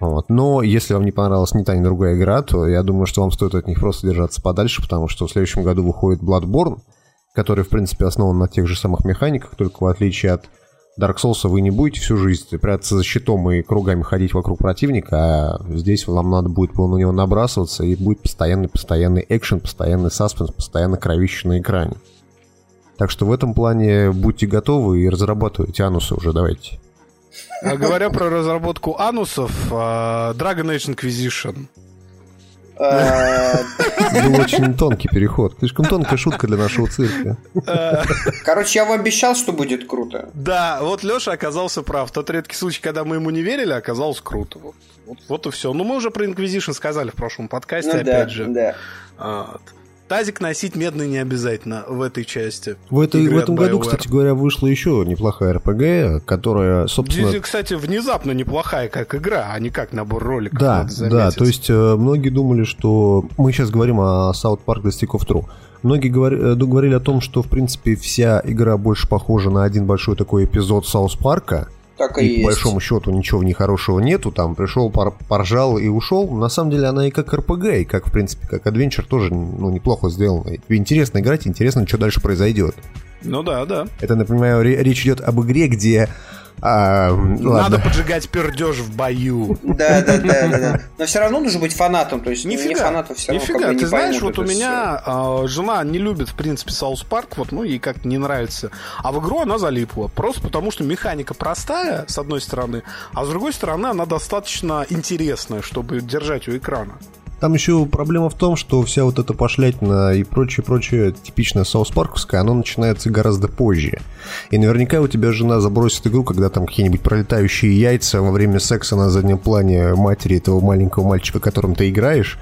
Вот. Но если вам не понравилась ни та, ни другая игра, то я думаю, что вам стоит от них просто держаться подальше, потому что в следующем году выходит Bloodborne, который, в принципе, основан на тех же самых механиках, только в отличие от Dark Souls вы не будете всю жизнь прятаться за щитом и кругами ходить вокруг противника, а здесь вам надо будет на него набрасываться, и будет постоянный-постоянный экшен, постоянный саспенс, постоянно кровище на экране. Так что в этом плане будьте готовы и разрабатывайте анусы уже, давайте. А говоря про разработку анусов, а, Dragon Age Inquisition. Был очень тонкий переход. Слишком тонкая шутка для нашего цирка. Короче, я вам обещал, что будет круто. Да, вот Леша оказался прав. Тот редкий случай, когда мы ему не верили, оказалось круто. Вот, вот, вот и все. Ну, мы уже про Inquisition сказали в прошлом подкасте, Ну да, опять же. да. Вот. Тазик носить медный не обязательно в этой части. В, этой, в этом году, кстати говоря, вышла еще неплохая РПГ, которая, собственно... Дизи, кстати, внезапно неплохая как игра, а не как набор роликов. Да, да, то есть э, многие думали, что мы сейчас говорим о South Park The Stick of True. Многие э, говорили о том, что, в принципе, вся игра больше похожа на один большой такой эпизод Саус Парка. Так и, и есть. по большому счету ничего в ней хорошего нету, там пришел, пор, поржал и ушел. На самом деле она и как РПГ, и как, в принципе, как адвенчер тоже ну, неплохо сделана. Тебе интересно играть, интересно, что дальше произойдет. Ну да, да. Это, напоминаю, речь идет об игре, где а, Надо ладно. поджигать пердеж в бою. Да, да, да, да, да. Но все равно нужно быть фанатом. То есть нифига, не фанатом все равно. Нифига, как бы, ты не знаешь, вот у меня э, жена не любит, в принципе, South Park, вот, ну, ей как-то не нравится. А в игру она залипла. Просто потому, что механика простая, с одной стороны, а с другой стороны, она достаточно интересная, чтобы держать у экрана. Там еще проблема в том, что вся вот эта пошлятина и прочее-прочее типичная South Park овская, оно начинается гораздо позже. И наверняка у тебя жена забросит игру, когда там какие-нибудь пролетающие яйца во время секса на заднем плане матери этого маленького мальчика, которым ты играешь.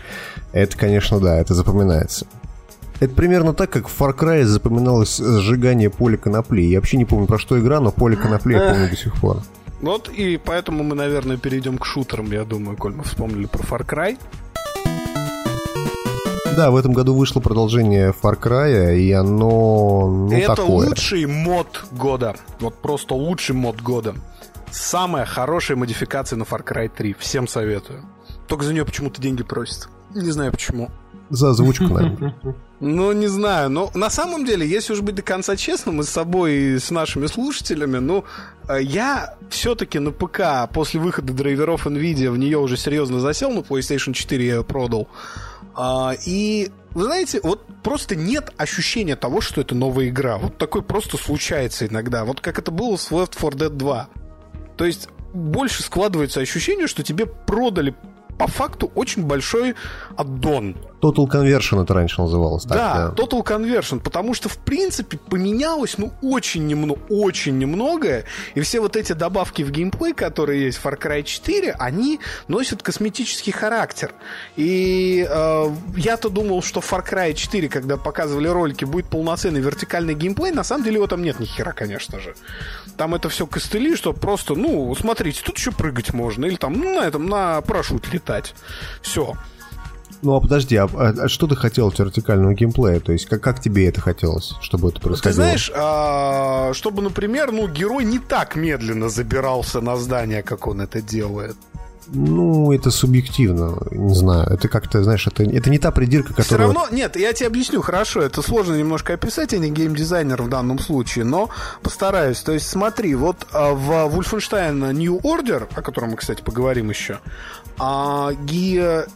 Это, конечно, да, это запоминается. Это примерно так, как в Far Cry запоминалось сжигание поля конопли. Я вообще не помню, про что игра, но поле конопли я помню до сих пор. Вот и поэтому мы, наверное, перейдем к шутерам, я думаю, коль мы вспомнили про Far Cry. Да, в этом году вышло продолжение Far Cry, и оно ну, Это такое. лучший мод года. Вот просто лучший мод года. Самая хорошая модификация на Far Cry 3. Всем советую. Только за нее почему-то деньги просят. Не знаю почему. За озвучку, наверное. Ну, не знаю. Но на самом деле, если уж быть до конца честным и с собой, и с нашими слушателями, ну, э, я все-таки на ПК после выхода драйверов NVIDIA в нее уже серьезно засел, на PlayStation 4 я ее продал. А, и вы знаете, вот просто нет ощущения того, что это новая игра. Вот такое просто случается иногда. Вот как это было с Left 4 Dead 2. То есть больше складывается ощущение, что тебе продали по факту очень большой аддон. Total Conversion это раньше называлось. Так, да, да, Total Conversion, потому что, в принципе, поменялось, ну, очень немного, очень немногое, и все вот эти добавки в геймплей, которые есть в Far Cry 4, они носят косметический характер. И э, я-то думал, что в Far Cry 4, когда показывали ролики, будет полноценный вертикальный геймплей, на самом деле его там нет ни хера, конечно же. Там это все костыли, что просто, ну, смотрите, тут еще прыгать можно, или там, ну, на этом, на парашют летать. Все. Ну а подожди, а, а что ты хотел от вертикального геймплея? То есть как, как тебе это хотелось, чтобы это происходило? Ты знаешь, а, чтобы, например, ну, герой не так медленно забирался на здание, как он это делает. Ну, это субъективно, не знаю. Это как-то, знаешь, это, это не та придирка, которая... Все равно, нет, я тебе объясню, хорошо, это сложно немножко описать, я не геймдизайнер в данном случае, но постараюсь. То есть смотри, вот а, в Wolfenstein New Order, о котором мы, кстати, поговорим еще, а,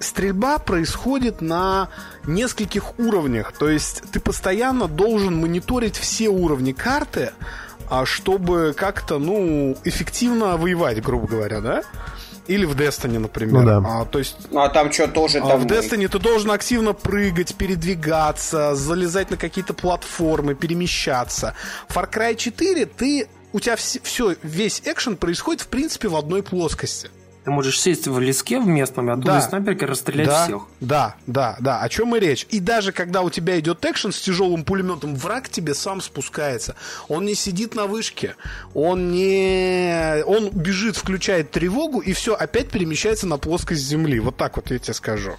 стрельба происходит на нескольких уровнях. То есть ты постоянно должен мониторить все уровни карты, а, чтобы как-то, ну, эффективно воевать, грубо говоря, да? Или в Destiny, например. Ну, да. а, то есть, ну а там что тоже а там... В Destiny ты должен активно прыгать, передвигаться, залезать на какие-то платформы, перемещаться. В Far Cry 4 ты у тебя все, весь экшен происходит, в принципе, в одной плоскости. Ты можешь сесть в леске в местном и оттуда да. снайперкой расстрелять да, всех. Да, да, да. О чем и речь. И даже когда у тебя идет экшен с тяжелым пулеметом, враг тебе сам спускается. Он не сидит на вышке. Он не... Он бежит, включает тревогу, и все, опять перемещается на плоскость земли. Вот так вот я тебе скажу.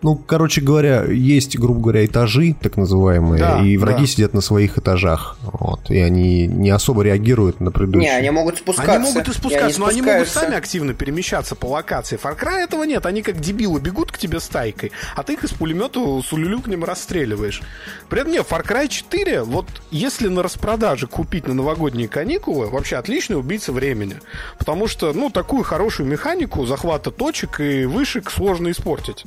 Ну, короче говоря, есть, грубо говоря, этажи, так называемые, да, и враги да. сидят на своих этажах. Вот, и они не особо реагируют на предыдущие. Не, они могут спускаться. Они могут и спускаться, но они могут сами активно перемещаться по локации. Far Cry этого нет. Они как дебилы бегут к тебе стайкой, а ты их из пулемета с улюлюкнем расстреливаешь. При этом нет, Far Cry 4, вот если на распродаже купить на новогодние каникулы, вообще отличный убийца времени. Потому что, ну, такую хорошую механику захвата точек и вышек сложно испортить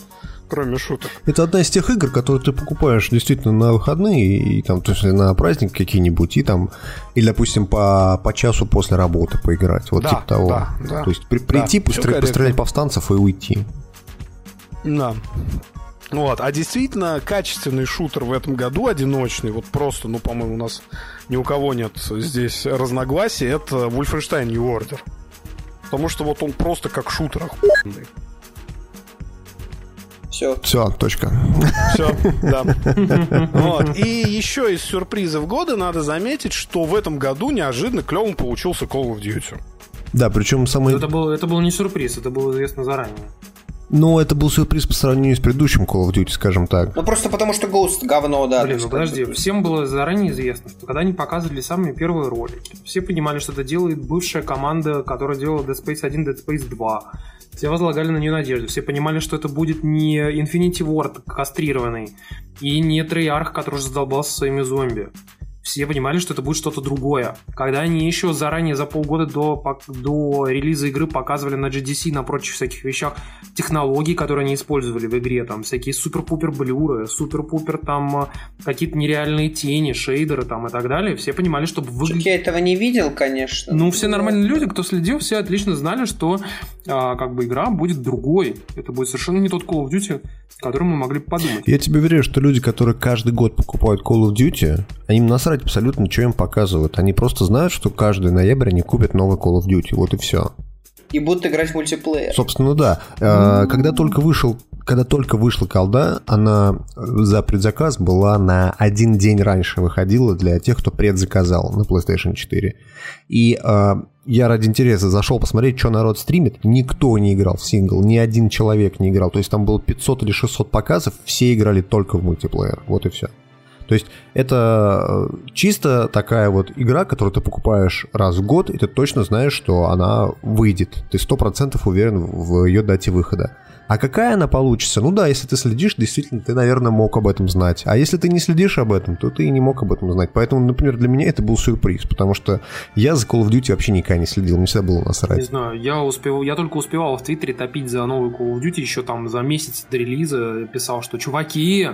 кроме шуток. Это одна из тех игр, которые ты покупаешь действительно на выходные, и там, то есть на праздник какие-нибудь, и там, или, допустим, по, по часу после работы поиграть. Вот да, типа того. Да, да, то есть при, прийти, да, пострелять, пострелять повстанцев и уйти. Да. Вот, а действительно качественный шутер в этом году, одиночный, вот просто, ну, по-моему, у нас ни у кого нет здесь разногласий, это Wolfenstein New Order. Потому что вот он просто как шутер охуенный. Все. Все, точка. Все, да. Вот. И еще из сюрпризов года надо заметить, что в этом году неожиданно клевым получился Call of Duty. Да, причем самый... Это был, это был не сюрприз, это было известно заранее. Ну, это был сюрприз по сравнению с предыдущим Call of Duty, скажем так. Ну, просто потому что Ghost говно, да. Блин, ну подожди, всем было заранее известно, что когда они показывали самые первые ролики, все понимали, что это делает бывшая команда, которая делала Dead Space 1, Dead Space 2. Все возлагали на нее надежду. Все понимали, что это будет не Infinity Ward кастрированный и не Трейарх, который уже задолбался своими зомби все понимали, что это будет что-то другое. Когда они еще заранее за полгода до, до релиза игры показывали на GDC, на прочих всяких вещах технологии, которые они использовали в игре, там всякие супер-пупер блюры, супер-пупер там э, какие-то нереальные тени, шейдеры там и так далее, все понимали, что выглядит... Я этого не видел, конечно. Ну, все нормальные люди, кто следил, все отлично знали, что а, как бы игра будет другой. Это будет совершенно не тот Call of Duty, который мы могли бы подумать. Я тебе уверяю, что люди, которые каждый год покупают Call of Duty, они насрать абсолютно, что им показывают. Они просто знают, что каждый ноябрь они купят новый Call of Duty. Вот и все. И будут играть в мультиплеер. Собственно, да. Mm-hmm. Когда только вышел когда только вышла колда, она за предзаказ была на один день раньше выходила для тех, кто предзаказал на PlayStation 4. И э, я ради интереса зашел посмотреть, что народ стримит. Никто не играл в сингл, ни один человек не играл. То есть там было 500 или 600 показов, все играли только в мультиплеер. Вот и все. То есть это э, чисто такая вот игра, которую ты покупаешь раз в год, и ты точно знаешь, что она выйдет. Ты сто процентов уверен в ее дате выхода. А какая она получится? Ну да, если ты следишь, действительно, ты, наверное, мог об этом знать. А если ты не следишь об этом, то ты и не мог об этом знать. Поэтому, например, для меня это был сюрприз, потому что я за Call of Duty вообще никогда не следил, мне всегда было насрать. Не знаю, я, успел, я только успевал в Твиттере топить за новый Call of Duty еще там за месяц до релиза, писал, что чуваки,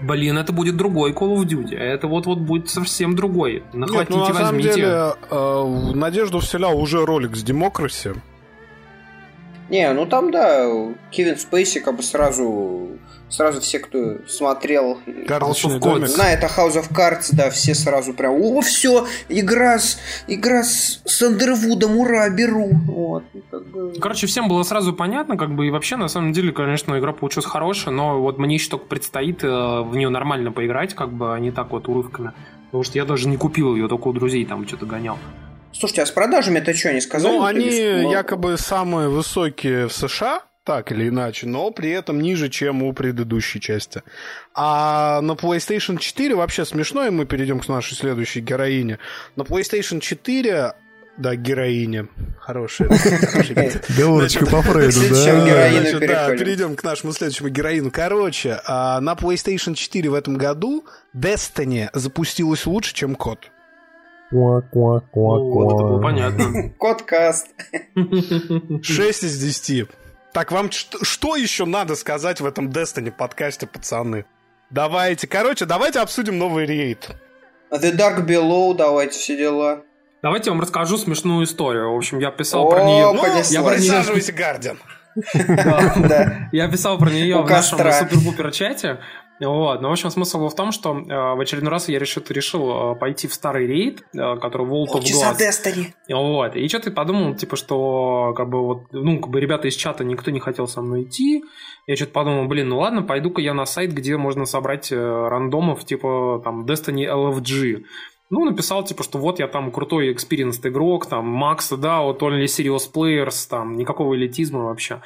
блин, это будет другой Call of Duty, это вот-вот будет совсем другой. Нахватите, Нет, ну, на возьмите. самом деле, э, надежду вселял уже ролик с Демокраси, не, ну там, да, Кевин Спейси как бы сразу сразу все, кто смотрел House of Cards, знает о House of Cards, да, все сразу прям, о, все, игра с, игра с Сандервудом, ура, беру. Вот, как бы... Короче, всем было сразу понятно, как бы, и вообще, на самом деле, конечно, игра получилась хорошая, но вот мне еще только предстоит э, в нее нормально поиграть, как бы, а не так вот урывками. Потому что я даже не купил ее, только у друзей там что-то гонял. Слушайте, а с продажами это что, не сказали? Ну, они якобы самые высокие в США, так или иначе, но при этом ниже, чем у предыдущей части. А на PlayStation 4 вообще смешно, и мы перейдем к нашей следующей героине. На PlayStation 4 да, героиня. Хорошая. Галочка по Фрейду, да? Да, перейдем к нашему следующему героину. Короче, а на PlayStation 4 в этом году Destiny запустилась лучше, чем код. Вот это было понятно. Кодкаст. 6 из 10. Так, вам что, еще надо сказать в этом Destiny подкасте, пацаны? Давайте. Короче, давайте обсудим новый рейд. The Dark Below, давайте все дела. Давайте я вам расскажу смешную историю. В общем, я писал О, про нее. Ну, я про нее... Гардиан. Я писал про нее в нашем супер-пупер чате. Вот. Но, в общем, смысл в том, что э, в очередной раз я решил, решил э, пойти в старый рейд, э, который World of Glass. Вот. И что-то подумал, типа, что как бы вот, ну, как бы ребята из чата никто не хотел со мной идти. Я что-то подумал, блин, ну ладно, пойду-ка я на сайт, где можно собрать рандомов, типа, там, Destiny LFG. Ну, написал, типа, что вот я там крутой experienced игрок, там, Макс, да, вот only serious players, там, никакого элитизма вообще.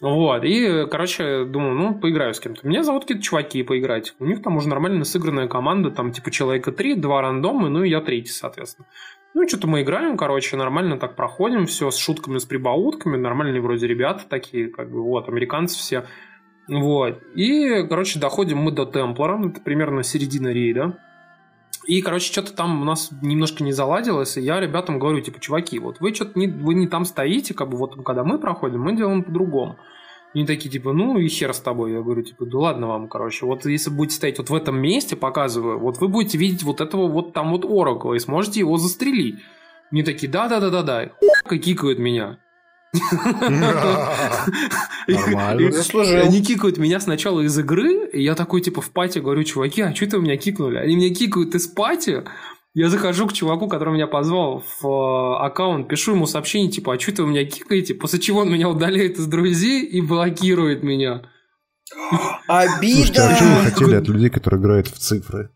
Вот, и, короче, думаю, ну, поиграю с кем-то. Меня зовут какие-то чуваки поиграть. У них там уже нормально сыгранная команда, там, типа, человека три, два рандома, ну, и я третий, соответственно. Ну, что-то мы играем, короче, нормально так проходим, все с шутками, с прибаутками, нормальные вроде ребята такие, как бы, вот, американцы все. Вот, и, короче, доходим мы до Темплера, это примерно середина рейда. И, короче, что-то там у нас немножко не заладилось, и я ребятам говорю, типа, чуваки, вот вы что-то не, вы не там стоите, как бы вот когда мы проходим, мы делаем по-другому. И они такие, типа, ну и хер с тобой. Я говорю, типа, да ладно вам, короче. Вот если будете стоять вот в этом месте, показываю, вот вы будете видеть вот этого вот там вот оракла и сможете его застрелить. Они такие, да-да-да-да-да. Кикают меня. Нормально. Заслужил. Они кикают меня сначала из игры, и я такой, типа, в пати говорю, чуваки, а что это меня кикнули? Они меня кикают из пати, я захожу к чуваку, который меня позвал в э, аккаунт, пишу ему сообщение, типа, а что это вы меня кикаете? После чего он меня удаляет из друзей и блокирует меня. Обида! Слушайте, а что вы хотели от людей, которые играют в цифры?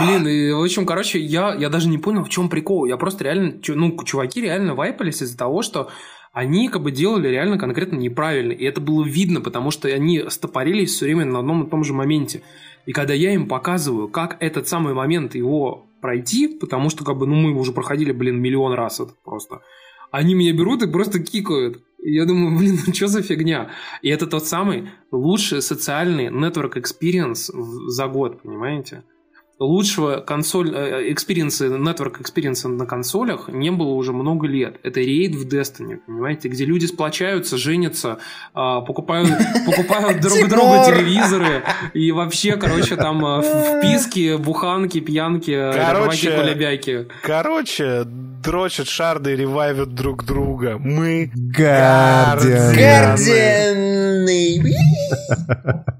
Блин, и, в общем, короче, я, я даже не понял, в чем прикол. Я просто реально, ну, чуваки реально вайпались из-за того, что они как бы делали реально конкретно неправильно. И это было видно, потому что они стопорились все время на одном и том же моменте. И когда я им показываю, как этот самый момент его пройти, потому что как бы, ну, мы уже проходили, блин, миллион раз это просто. Они меня берут и просто кикают. Я думаю, блин, ну что за фигня? И это тот самый лучший социальный network experience за год, понимаете? Лучшего console experience а, network experience на консолях не было уже много лет. Это рейд в Destiny, понимаете, где люди сплочаются, женятся, а, покупают, покупают друг другу телевизоры и вообще, короче, там а, вписки, буханки, пьянки, короче, кулебяки. Короче, дрочат шарды и ревайвят друг друга. Мы Гардианы. Гардианы.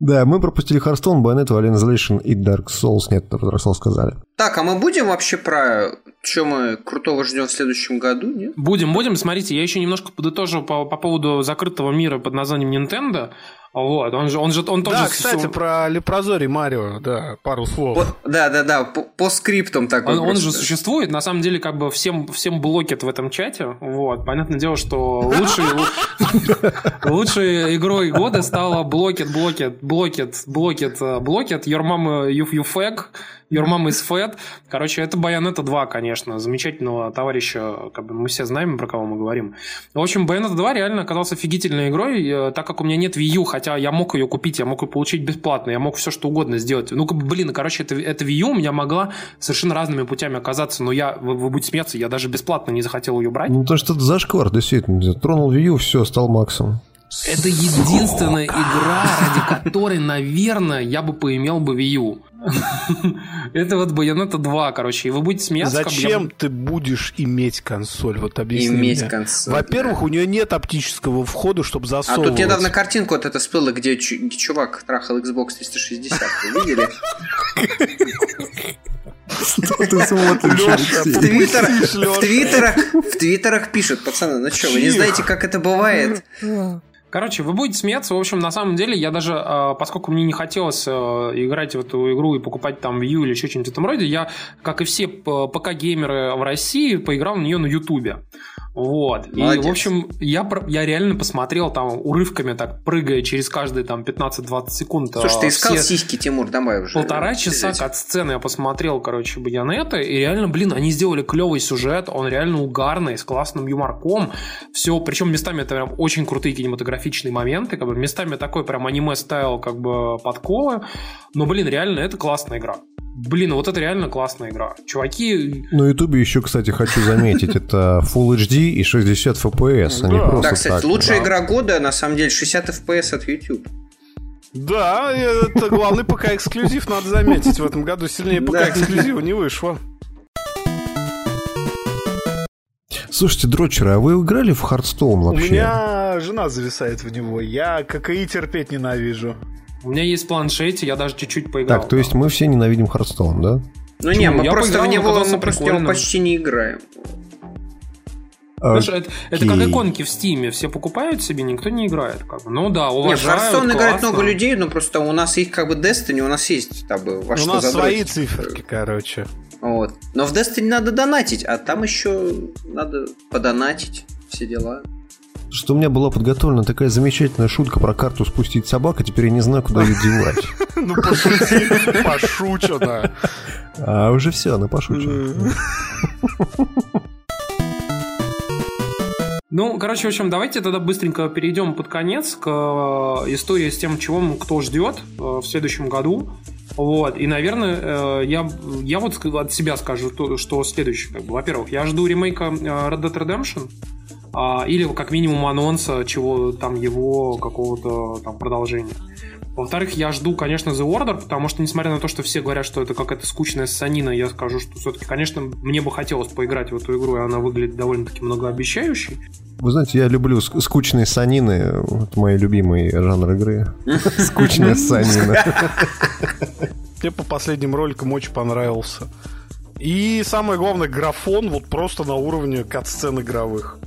Да, мы пропустили Hearthstone, Bayonetta, Alien Isolation и Dark Souls. Нет, про Dark Souls сказали. Так, а мы будем вообще про что мы крутого ждем в следующем году, нет? Будем, будем. Смотрите, я еще немножко подытожу по, по поводу закрытого мира под названием Nintendo. Вот, он же, он же, он тоже... Да, кстати, все... про Лепрозори Марио, да, пару слов. По, да, да, да, по, по скриптам такой. Он, он же существует, на самом деле, как бы всем, всем блокет в этом чате, вот, понятное дело, что лучшей, лучшей игрой года стала блокет, блокет, блокет, блокет, блокет, Your Mama You, you Fag, Your Mom is Fat. Короче, это Bayonetta 2, конечно, замечательного товарища, как бы мы все знаем, про кого мы говорим. В общем, Bayonetta 2 реально оказался офигительной игрой, э, так как у меня нет Wii U, хотя я мог ее купить, я мог ее получить бесплатно, я мог все что угодно сделать. Ну, как бы, блин, короче, это, это Wii U у меня могла совершенно разными путями оказаться, но я, вы, вы будете смеяться, я даже бесплатно не захотел ее брать. Ну, то что это зашквар, действительно. Тронул Wii U, все, стал Максом. Это единственная игра, ради которой, наверное, я бы поимел бы Wii U. Это вот Bayonetta 2, короче, и вы будете смеяться. Зачем я... ты будешь иметь консоль? Вот объясни Иметь мне. консоль. Во-первых, да. у нее нет оптического входа, чтобы засовывать. А тут недавно картинку вот это всплыла, где чувак трахал Xbox 360. Вы видели? Что ты смотришь, в, твиттер, в, твиттерах, в твиттерах пишут, пацаны, ну что, вы не знаете, как это бывает? Короче, вы будете смеяться. В общем, на самом деле, я даже, а, поскольку мне не хотелось а, играть в эту игру и покупать там View или еще что-нибудь в этом роде, я, как и все ПК-геймеры в России, поиграл на нее на Ютубе. Вот. Молодец. И, в общем, я, я реально посмотрел там урывками, так, прыгая через каждые там 15-20 секунд. Слушай, ты искал все... сиськи, Тимур, давай уже. Полтора часа от сцены я посмотрел, короче, Баянета, и реально, блин, они сделали клевый сюжет, он реально угарный, с классным юморком. Все, причем местами это прям очень крутые кинематографичные моменты, как бы местами такой прям аниме-стайл, как бы подколы. Но, блин, реально, это классная игра. Блин, вот это реально классная игра. Чуваки... На Ютубе еще, кстати, хочу заметить, это Full HD и 60 FPS, а не просто Да, кстати, лучшая игра года, на самом деле, 60 FPS от YouTube. Да, это главный ПК-эксклюзив, надо заметить. В этом году сильнее ПК-эксклюзива не вышло. Слушайте, дрочеры, а вы играли в Hearthstone вообще? У меня жена зависает в него. Я ККИ терпеть ненавижу. У меня есть планшете, я даже чуть-чуть поиграл. Так, то есть мы все ненавидим Хардстоун, да? Ну не, мы я просто в него мы просто почти не играем. Знаешь, это, это как иконки в Стиме. Все покупают себе, никто не играет. Как бы. Ну да, уважают, Нет, в Hearthstone играет много людей, но просто у нас есть как бы Destiny, у нас есть как бы во У что нас задротить. свои циферки, короче. Вот. Но в Destiny надо донатить, а там еще надо подонатить все дела что у меня была подготовлена такая замечательная шутка про карту спустить собак, а теперь я не знаю, куда ее девать. Ну, пошути, пошучено. А уже все, она пошучена. Ну, короче, в общем, давайте тогда быстренько перейдем под конец к э, истории с тем, чего кто ждет э, в следующем году. Вот, и, наверное, э, я, я вот от себя скажу, что следующее. Как бы. Во-первых, я жду ремейка Red Dead Redemption. А, или как минимум анонса чего там его какого-то там продолжения. Во-вторых, я жду, конечно, The Order, потому что, несмотря на то, что все говорят, что это какая-то скучная санина, я скажу, что все-таки, конечно, мне бы хотелось поиграть в эту игру, и она выглядит довольно-таки многообещающей. Вы знаете, я люблю скучные санины, это мой любимый жанр игры. Скучная санина. Мне по последним роликам очень понравился. И самое главное, графон вот просто на уровне кат-сцен игровых.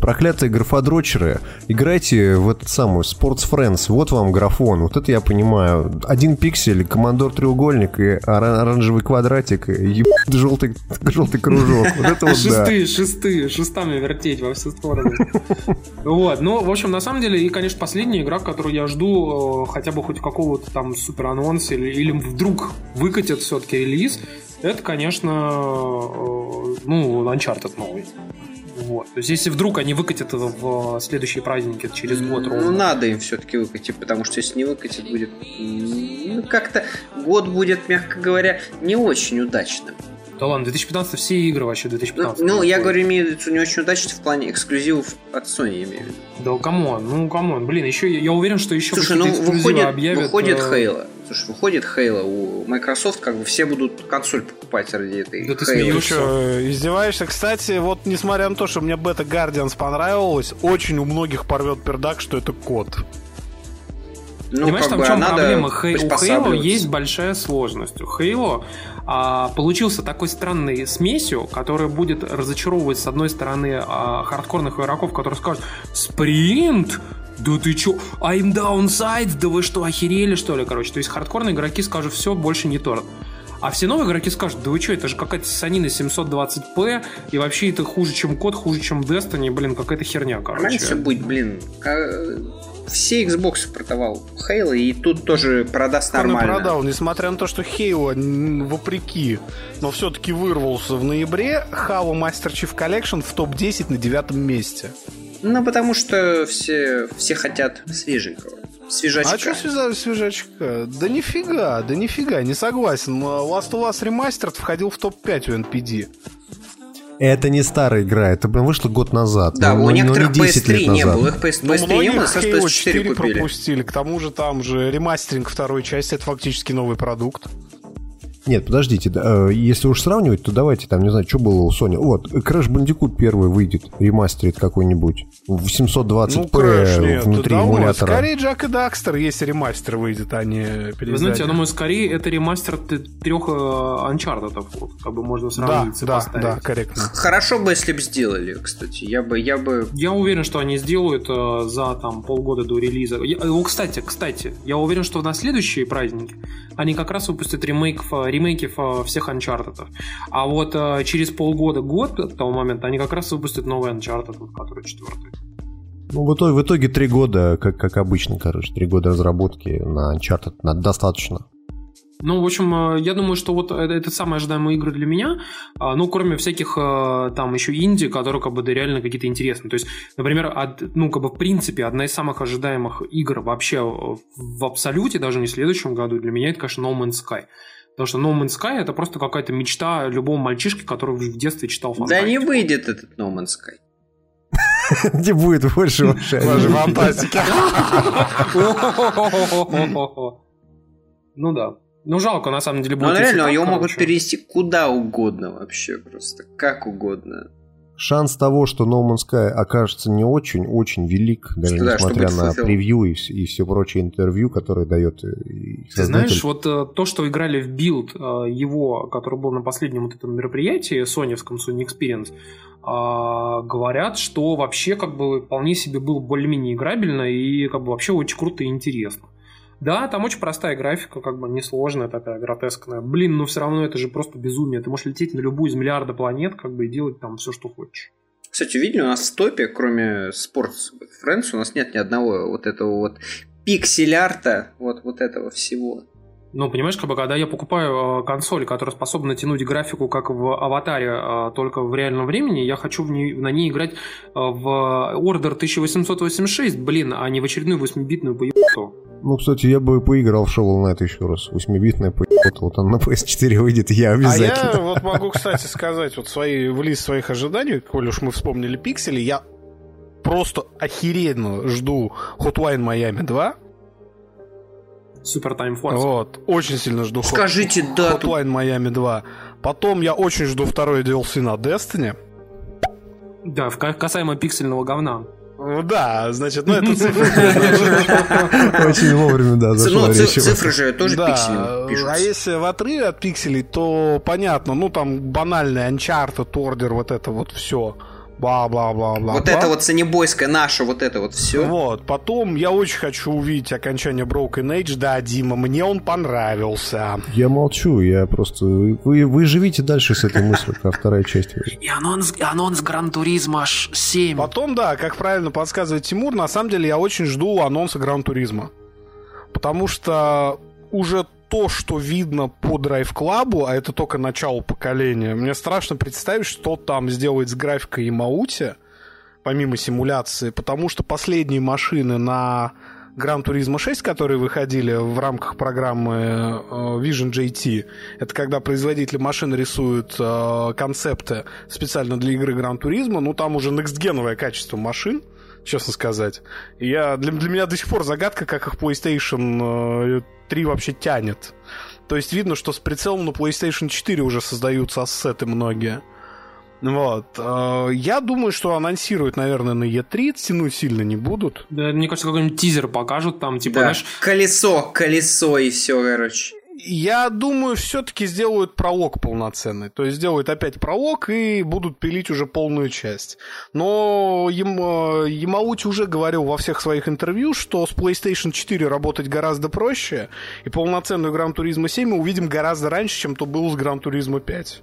Проклятые графодрочеры, играйте в этот самый Sports Friends, вот вам графон, вот это я понимаю. Один пиксель, командор треугольник и оранжевый квадратик, и желтый, желтый кружок. Вот это вот Шестые, шестые, шестами вертеть во все стороны. Вот, ну, в общем, на самом деле, и, конечно, последняя игра, которую я жду, э, хотя бы хоть какого-то там супер анонса или, или вдруг выкатят все-таки релиз, это, конечно, э, ну, Uncharted новый. Вот. То есть, если вдруг они выкатят в следующие праздники через год ну, ровно. Ну, надо им все-таки выкатить, потому что если не выкатить, будет... Ну, как-то год будет, мягко говоря, не очень удачным. Да ладно, 2015 все игры вообще 2015. Ну, ну я говорю, имею в виду не очень удачно в плане эксклюзивов от Sony, имею в виду. Да come on, ну come on, блин, еще я уверен, что еще Слушай, ну выходит, объявят, выходит э... Halo. Слушай, выходит Halo, у Microsoft как бы все будут консоль покупать ради этой Да ты смеешься. издеваешься? Кстати, вот несмотря на то, что мне Beta Guardians понравилось, очень у многих порвет пердак, что это код. Ну, Понимаешь, там в чем проблема? Хей... У Halo есть большая сложность. У Halo а, получился такой странной смесью, которая будет разочаровывать, с одной стороны, а, хардкорных игроков, которые скажут «Спринт? Да ты чё? I'm downside? Да вы что, охерели, что ли?» Короче, то есть хардкорные игроки скажут «Все, больше не торт». А все новые игроки скажут, да вы что, это же какая-то санина 720p, и вообще это хуже, чем код, хуже, чем Destiny, блин, какая-то херня, короче. Все будет, блин все Xbox продавал Halo, и тут тоже продаст Он нормально. Он продал, несмотря на то, что Halo, вопреки, но все-таки вырвался в ноябре, Halo Master Chief Collection в топ-10 на девятом месте. Ну, потому что все, все хотят свеженького. Свежачка. А что связали свежачка? Да нифига, да нифига, не согласен. Last of Us Remastered входил в топ-5 у NPD. Это не старая игра, это вышло год назад. Да, но, у некоторых но не PS3 не было, их PS, PS3 ну, не было, со PS4 4 купили. пропустили, к тому же там же ремастеринг второй части, это фактически новый продукт. Нет, подождите, э, если уж сравнивать, то давайте там, не знаю, что было у Sony. Вот, Crash Bandicoot первый выйдет, ремастерит какой-нибудь. В 720p ну, Crash, нет, внутри эмулятора. Скорее Джак и Дакстер, если ремастер выйдет, а не переиздание. Вы знаете, я думаю, скорее это ремастер трех Uncharted, вот, как бы можно сравнить да, да, Да, корректно. Хорошо бы, если бы сделали, кстати. Я бы, я бы... Я уверен, что они сделают э, за там полгода до релиза. Я, ну, кстати, кстати, я уверен, что на следующие праздники они как раз выпустят ремейк ремейки всех Uncharted. А вот э, через полгода, год к тому моменту, они как раз выпустят новый Uncharted, который четвертый. Ну, в итоге, в итоге три года, как, как обычно, короче, три года разработки на Uncharted на, достаточно. Ну, в общем, э, я думаю, что вот это, это самые ожидаемые игры для меня, а, ну, кроме всяких э, там еще инди, которые как бы да, реально какие-то интересные. То есть, например, от, ну, как бы в принципе, одна из самых ожидаемых игр вообще в абсолюте, даже не в следующем году, для меня это, конечно, No Man's Sky. Потому что No Man's Sky это просто какая-то мечта любого мальчишки, который в детстве читал фантастику. Да не выйдет этот No Man's Sky. Не будет больше вашей фантастики. Ну да. Ну, жалко, на самом деле, будет. Ну, реально, его могут перевести куда угодно вообще, просто как угодно. Шанс того, что No Man's Sky окажется не очень-очень велик, даже да, несмотря на превью и, и все прочие интервью, которые дает э, Ты знаешь, вот э, то, что играли в билд э, его, который был на последнем вот этом мероприятии, соневском Sony Experience, говорят, что вообще как бы вполне себе был более-менее играбельно и как бы вообще очень круто и интересно. Да, там очень простая графика, как бы несложная такая, гротескная. Блин, но все равно это же просто безумие. Ты можешь лететь на любую из миллиарда планет, как бы, и делать там все, что хочешь. Кстати, видели, у нас в топе, кроме Sports Friends, у нас нет ни одного вот этого вот пиксель-арта, вот, вот этого всего. Ну, понимаешь, как бы, когда я покупаю э, консоль, которая способна тянуть графику, как в аватаре, э, только в реальном времени, я хочу в ней, на ней играть э, в Order 1886, блин, а не в очередную 8-битную поебку. Ну, кстати, я бы поиграл в Shovel Knight еще раз. 8-битная поебка, вот он на PS4 выйдет, я обязательно. А я вот могу, кстати, сказать, вот свои, в лист своих ожиданий, коль уж мы вспомнили пиксели, я просто охеренно жду Hotline Miami 2, Супер Time Force. Вот, очень сильно жду Скажите Hot, дату. Hotline Miami 2. Потом я очень жду второй DLC на Destiny. Да, в касаемо пиксельного говна. Ну да, значит, ну это цифры. Очень вовремя, да, зашла Цифры же тоже пиксели пишутся. А если в отрыве от пикселей, то понятно, ну там банальный Uncharted, Order, вот это вот все. Бла-бла-бла-бла. Вот это вот санебойское наше, вот это вот все. Вот, потом я очень хочу увидеть окончание Broken Age, да, Дима, мне он понравился. Я молчу, я просто... Вы, вы живите дальше с этой мыслью, как вторая часть. И анонс, анонс Гран Туризма 7. Потом, да, как правильно подсказывает Тимур, на самом деле я очень жду анонса Гран Туризма. Потому что уже то, что видно по Drive Club, а это только начало поколения, мне страшно представить, что там сделает с графикой и Маути, помимо симуляции, потому что последние машины на Gran Turismo 6, которые выходили в рамках программы э, Vision JT, это когда производители машин рисуют э, концепты специально для игры Gran Turismo, ну там уже next-геновое качество машин, честно сказать. Я, для, для меня до сих пор загадка, как их PlayStation 3 э, вообще тянет. То есть видно, что с прицелом на PlayStation 4 уже создаются ассеты многие. Вот. Э, я думаю, что анонсируют, наверное, на E3, тянуть сильно не будут. Да, мне кажется, какой-нибудь тизер покажут там, типа, да. знаешь... Колесо, колесо и все, короче. Я думаю, все-таки сделают пролог полноценный. То есть сделают опять пролог и будут пилить уже полную часть. Но Ямаути уже говорил во всех своих интервью, что с PlayStation 4 работать гораздо проще, и полноценную Gran Turismo 7 мы увидим гораздо раньше, чем то было с Gran Turismo 5.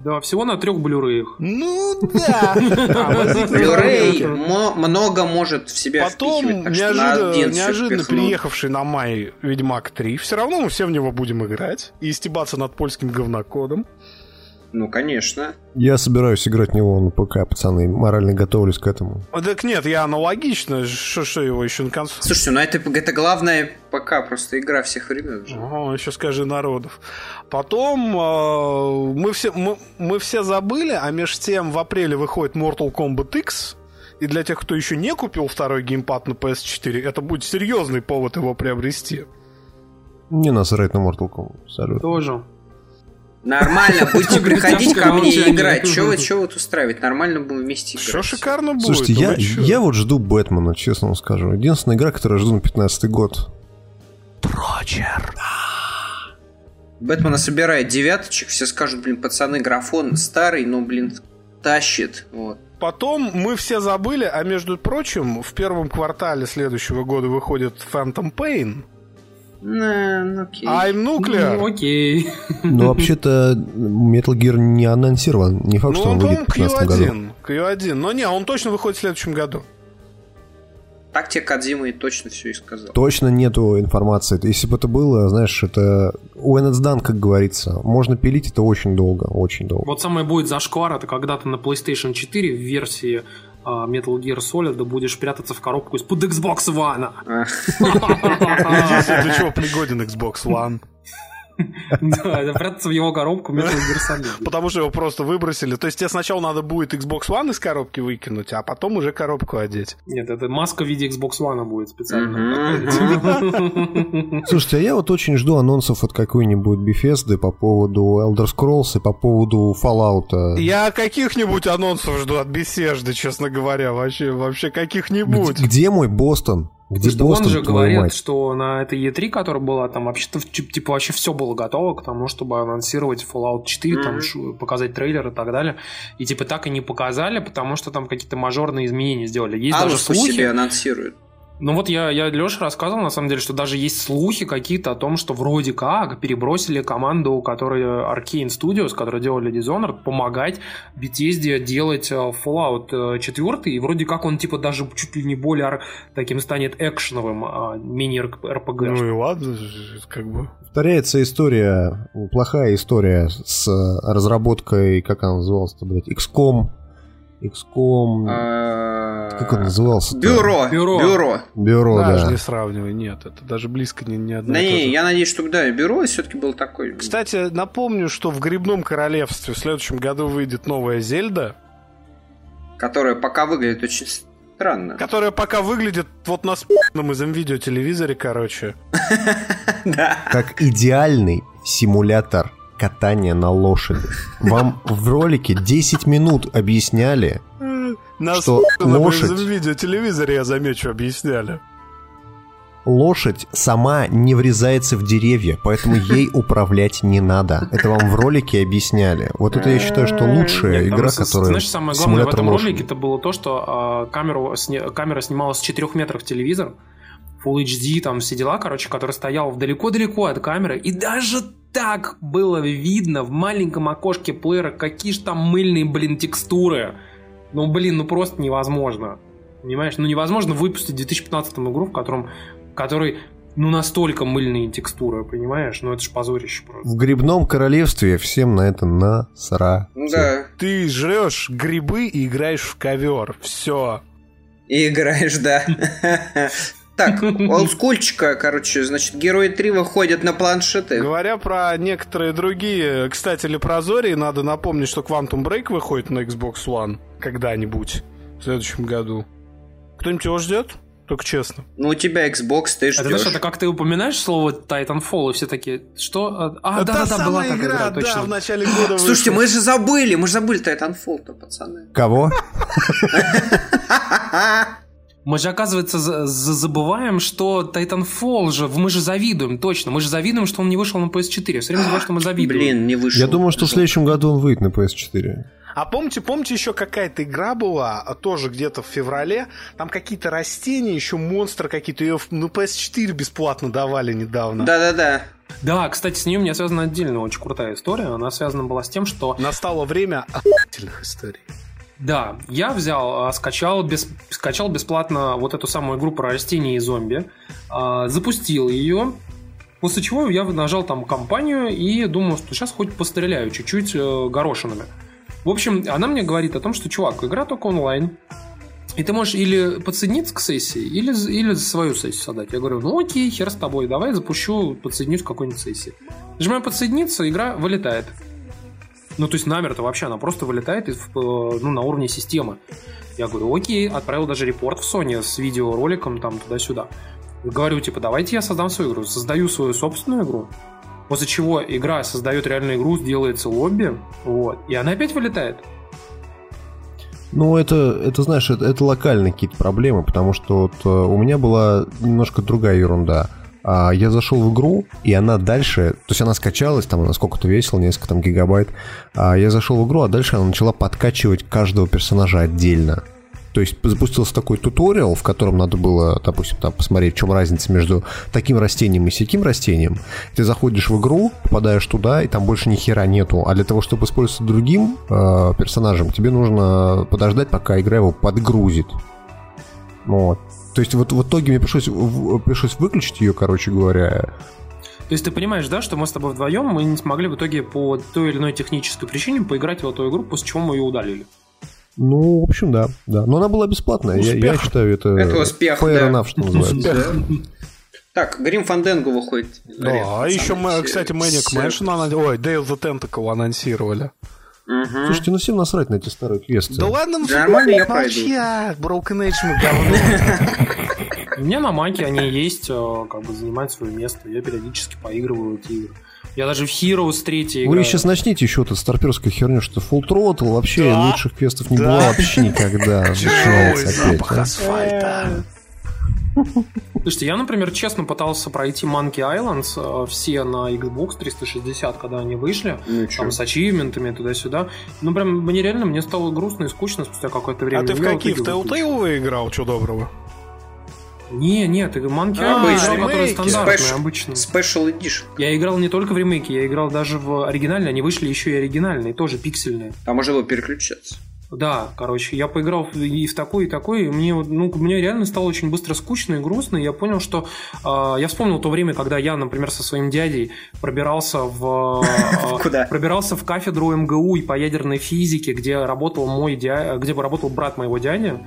Да, всего на трех блюреях. Ну да. Блюрей много может в себя Потом неожиданно приехавший на май Ведьмак 3. Все равно мы все в него будем играть и стебаться над польским говнокодом. Ну, конечно. Я собираюсь играть в него на ПК, пацаны, морально готовлюсь к этому. Так нет, я аналогично, что, что его еще на консоли. Слушайте, ну это, это главное ПК, просто игра всех времен же. Ага, еще скажи народов. Потом э, мы, все, мы, мы все забыли, а между тем в апреле выходит Mortal Kombat X, и для тех, кто еще не купил второй геймпад на PS4, это будет серьезный повод его приобрести. Не насрать на Mortal Kombat, абсолютно. Тоже. Нормально, будете приходить ко мне и играть. Что вы, что вот устраивать? Нормально будем вместе играть. Все шикарно будет. Слушайте, я, я вот жду Бэтмена, честно вам скажу. Единственная игра, которую я жду на 15 год. Прочер. Бэтмена собирает девяточек, все скажут, блин, пацаны, графон старый, но, блин, тащит. Вот. Потом мы все забыли, а между прочим, в первом квартале следующего года выходит Phantom Pain. Ну, окей. I'm Nuclear. Ну, окей. Ну, вообще-то, Metal Gear не анонсирован. Не факт, ну, что он, он выйдет в 2015 Q1, году. Q1. Но не, он точно выходит в следующем году. Так тебе Кадзима и точно все и сказал. Точно нету информации. Если бы это было, знаешь, это when it's done, как говорится. Можно пилить это очень долго, очень долго. Вот самое будет зашквар, это когда-то на PlayStation 4 в версии а, Metal Gear Solid будешь прятаться в коробку из-под Xbox One. Для чего пригоден Xbox One? Да, это прятаться в его коробку Metal Gear Solid. Потому что его просто выбросили. То есть тебе сначала надо будет Xbox One из коробки выкинуть, а потом уже коробку одеть. Нет, это маска в виде Xbox One будет специально. Слушайте, а я вот очень жду анонсов от какой-нибудь Bethesda по поводу Elder Scrolls и по поводу Fallout. Я каких-нибудь анонсов жду от Bethesda, честно говоря, вообще, вообще каких-нибудь. Где мой Бостон? Где что Бостон, он же говорит, мать? что на этой E3, которая была, там вообще-то типа вообще все было готово к тому, чтобы анонсировать Fallout 4, там ш- показать трейлер и так далее. И типа так и не показали, потому что там какие-то мажорные изменения сделали. Есть даже Алус по слухи. себе анонсирует. Ну вот я, я Леша рассказывал, на самом деле, что даже есть слухи какие-то о том, что вроде как перебросили команду, которая Arcane Studios, которые делали Dishonored, помогать Bethesda делать э, Fallout 4, и вроде как он типа даже чуть ли не более таким станет экшеновым, а мини-РПГ. Ну и ладно, как бы. Повторяется история, плохая история с э, разработкой, как она называлась-то, блядь, XCOM. XCOM... Как он назывался? А, Бюро. Бюро. Бюро. Бюро, даже да. не сравнивай, нет, это даже близко не, не одно Да то не, я надеюсь, что да, бюро все-таки был такой. Кстати, напомню, что в Грибном Королевстве в следующем году выйдет новая Зельда, Которая пока выглядит очень странно. которая пока выглядит вот на спи***ном из видеотелевизоре, короче. Да. Как идеальный симулятор катания на лошади. Вам в ролике 10 минут объясняли, На Что лошадь- из видеотелевизоре, я замечу, объясняли. лошадь сама не врезается в деревья, поэтому ей управлять не надо. Это вам в ролике объясняли. Вот это я считаю, что лучшая Нет, игра, с- которая Знаешь, самое главное в этом ролике это было то, что а, камеру, камера снималась с 4 метров телевизор, Full HD, там все дела, короче, который стоял далеко-далеко от камеры, и даже так было видно в маленьком окошке плеера, какие же там мыльные, блин, текстуры. Ну, блин, ну просто невозможно. Понимаешь? Ну, невозможно выпустить в 2015 игру, в котором, в которой, ну, настолько мыльные текстуры, понимаешь? Ну, это ж позорище просто. В грибном королевстве всем на это насрать. Ну да. Ты жрешь грибы и играешь в ковер. Все. И играешь, да. Так, олдскульчика, короче, значит, герои 3 выходят на планшеты. Говоря про некоторые другие, кстати, Лепрозории, надо напомнить, что Quantum Break выходит на Xbox One когда-нибудь в следующем году. Кто-нибудь его ждет? Только честно. Ну, у тебя Xbox, ты Это знаешь, ждешь. это как ты упоминаешь слово Titanfall, и все такие, что? А, да, да, да, была такая игра, да, точно. в начале года Слушайте, вышла. мы же забыли, мы же забыли Titanfall-то, пацаны. Кого? Мы же, оказывается, за- за- забываем, что Titanfall же, мы же завидуем, точно, мы же завидуем, что он не вышел на PS4. Я все время забываю, что мы завидуем. Блин, не вышел. Я думаю, что в следующем году он выйдет на PS4. А помните, помните, еще какая-то игра была, а тоже где-то в феврале, там какие-то растения, еще монстры какие-то, ее на PS4 бесплатно давали недавно. Да-да-да. Да, кстати, с ней у меня связана отдельно очень крутая история. Она связана была с тем, что Настало время охуительных историй. Да, я взял, а, скачал, без, скачал бесплатно вот эту самую игру про растения и зомби, а, запустил ее, после чего я нажал там компанию и думал, что сейчас хоть постреляю чуть-чуть э, горошинами. В общем, она мне говорит о том, что, чувак, игра только онлайн, и ты можешь или подсоединиться к сессии, или, или свою сессию создать. Я говорю, ну окей, хер с тобой, давай запущу, подсоединюсь к какой-нибудь сессии. Нажимаю подсоединиться, игра вылетает. Ну, то есть намер-то вообще, она просто вылетает из, э, ну, на уровне системы. Я говорю, окей, отправил даже репорт в Sony с видеороликом там туда-сюда. Говорю, типа, давайте я создам свою игру. Создаю свою собственную игру. После чего игра создает реальную игру, делается лобби, вот, и она опять вылетает. Ну, это, это знаешь, это, это локальные какие-то проблемы, потому что вот э, у меня была немножко другая ерунда. А, я зашел в игру, и она дальше, то есть она скачалась, там она сколько-то весила, несколько там гигабайт. А я зашел в игру, а дальше она начала подкачивать каждого персонажа отдельно. То есть запустился такой туториал, в котором надо было, допустим, там посмотреть, в чем разница между таким растением и сяким растением. Ты заходишь в игру, попадаешь туда, и там больше ни хера нету. А для того, чтобы использоваться другим э, персонажем, тебе нужно подождать, пока игра его подгрузит. Вот. То есть вот в итоге мне пришлось, в- пришлось выключить ее, короче говоря. То есть ты понимаешь, да, что мы с тобой вдвоем мы не смогли в итоге по той или иной технической причине поиграть в эту игру, после чего мы ее удалили. Ну, в общем, да, да. Но она была бесплатная. Я, я Успех. считаю, это, Это успех, fair да. enough, что называется. Так, Грим Фанденго выходит. Да, а еще, мы, кстати, Maniac Mansion, ой, of the Tentacle анонсировали. Угу. Слушайте, ну всем насрать на эти старые квесты. Да ладно, ну Да нормально, я а, Broken Age мы говно. У меня на маке они есть, э, как бы занимают свое место. Я периодически поигрываю в эти игры. Я даже в Heroes 3 играю. Вы сейчас начните еще эту старперскую херню, что Full Throttle вообще Да, лучших квестов не да. было вообще никогда. Запах а. асфальта. Слушайте, я, например, честно пытался пройти Monkey Islands э, все на Xbox 360, когда они вышли, Ну там с ачивментами туда-сюда. Ну, прям, мне реально, мне стало грустно и скучно спустя какое-то время. А ты в какие? В выключил. Telltale выиграл? Что доброго? Не, нет, Monkey А, Island, обычный. игра, которая ремейки. стандартная, Спеш- обычная. Special Edition. Я играл не только в ремейке, я играл даже в оригинальные, они вышли еще и оригинальные, тоже пиксельные. Там можно было переключаться. Да, короче, я поиграл и в такой, и такой, и мне, ну, мне реально стало очень быстро скучно и грустно, и я понял, что... а, я вспомнил то время, когда я, например, со своим дядей пробирался в... а, Куда? Пробирался в кафедру МГУ и по ядерной физике, где работал мой дядя, где бы работал брат моего дяди,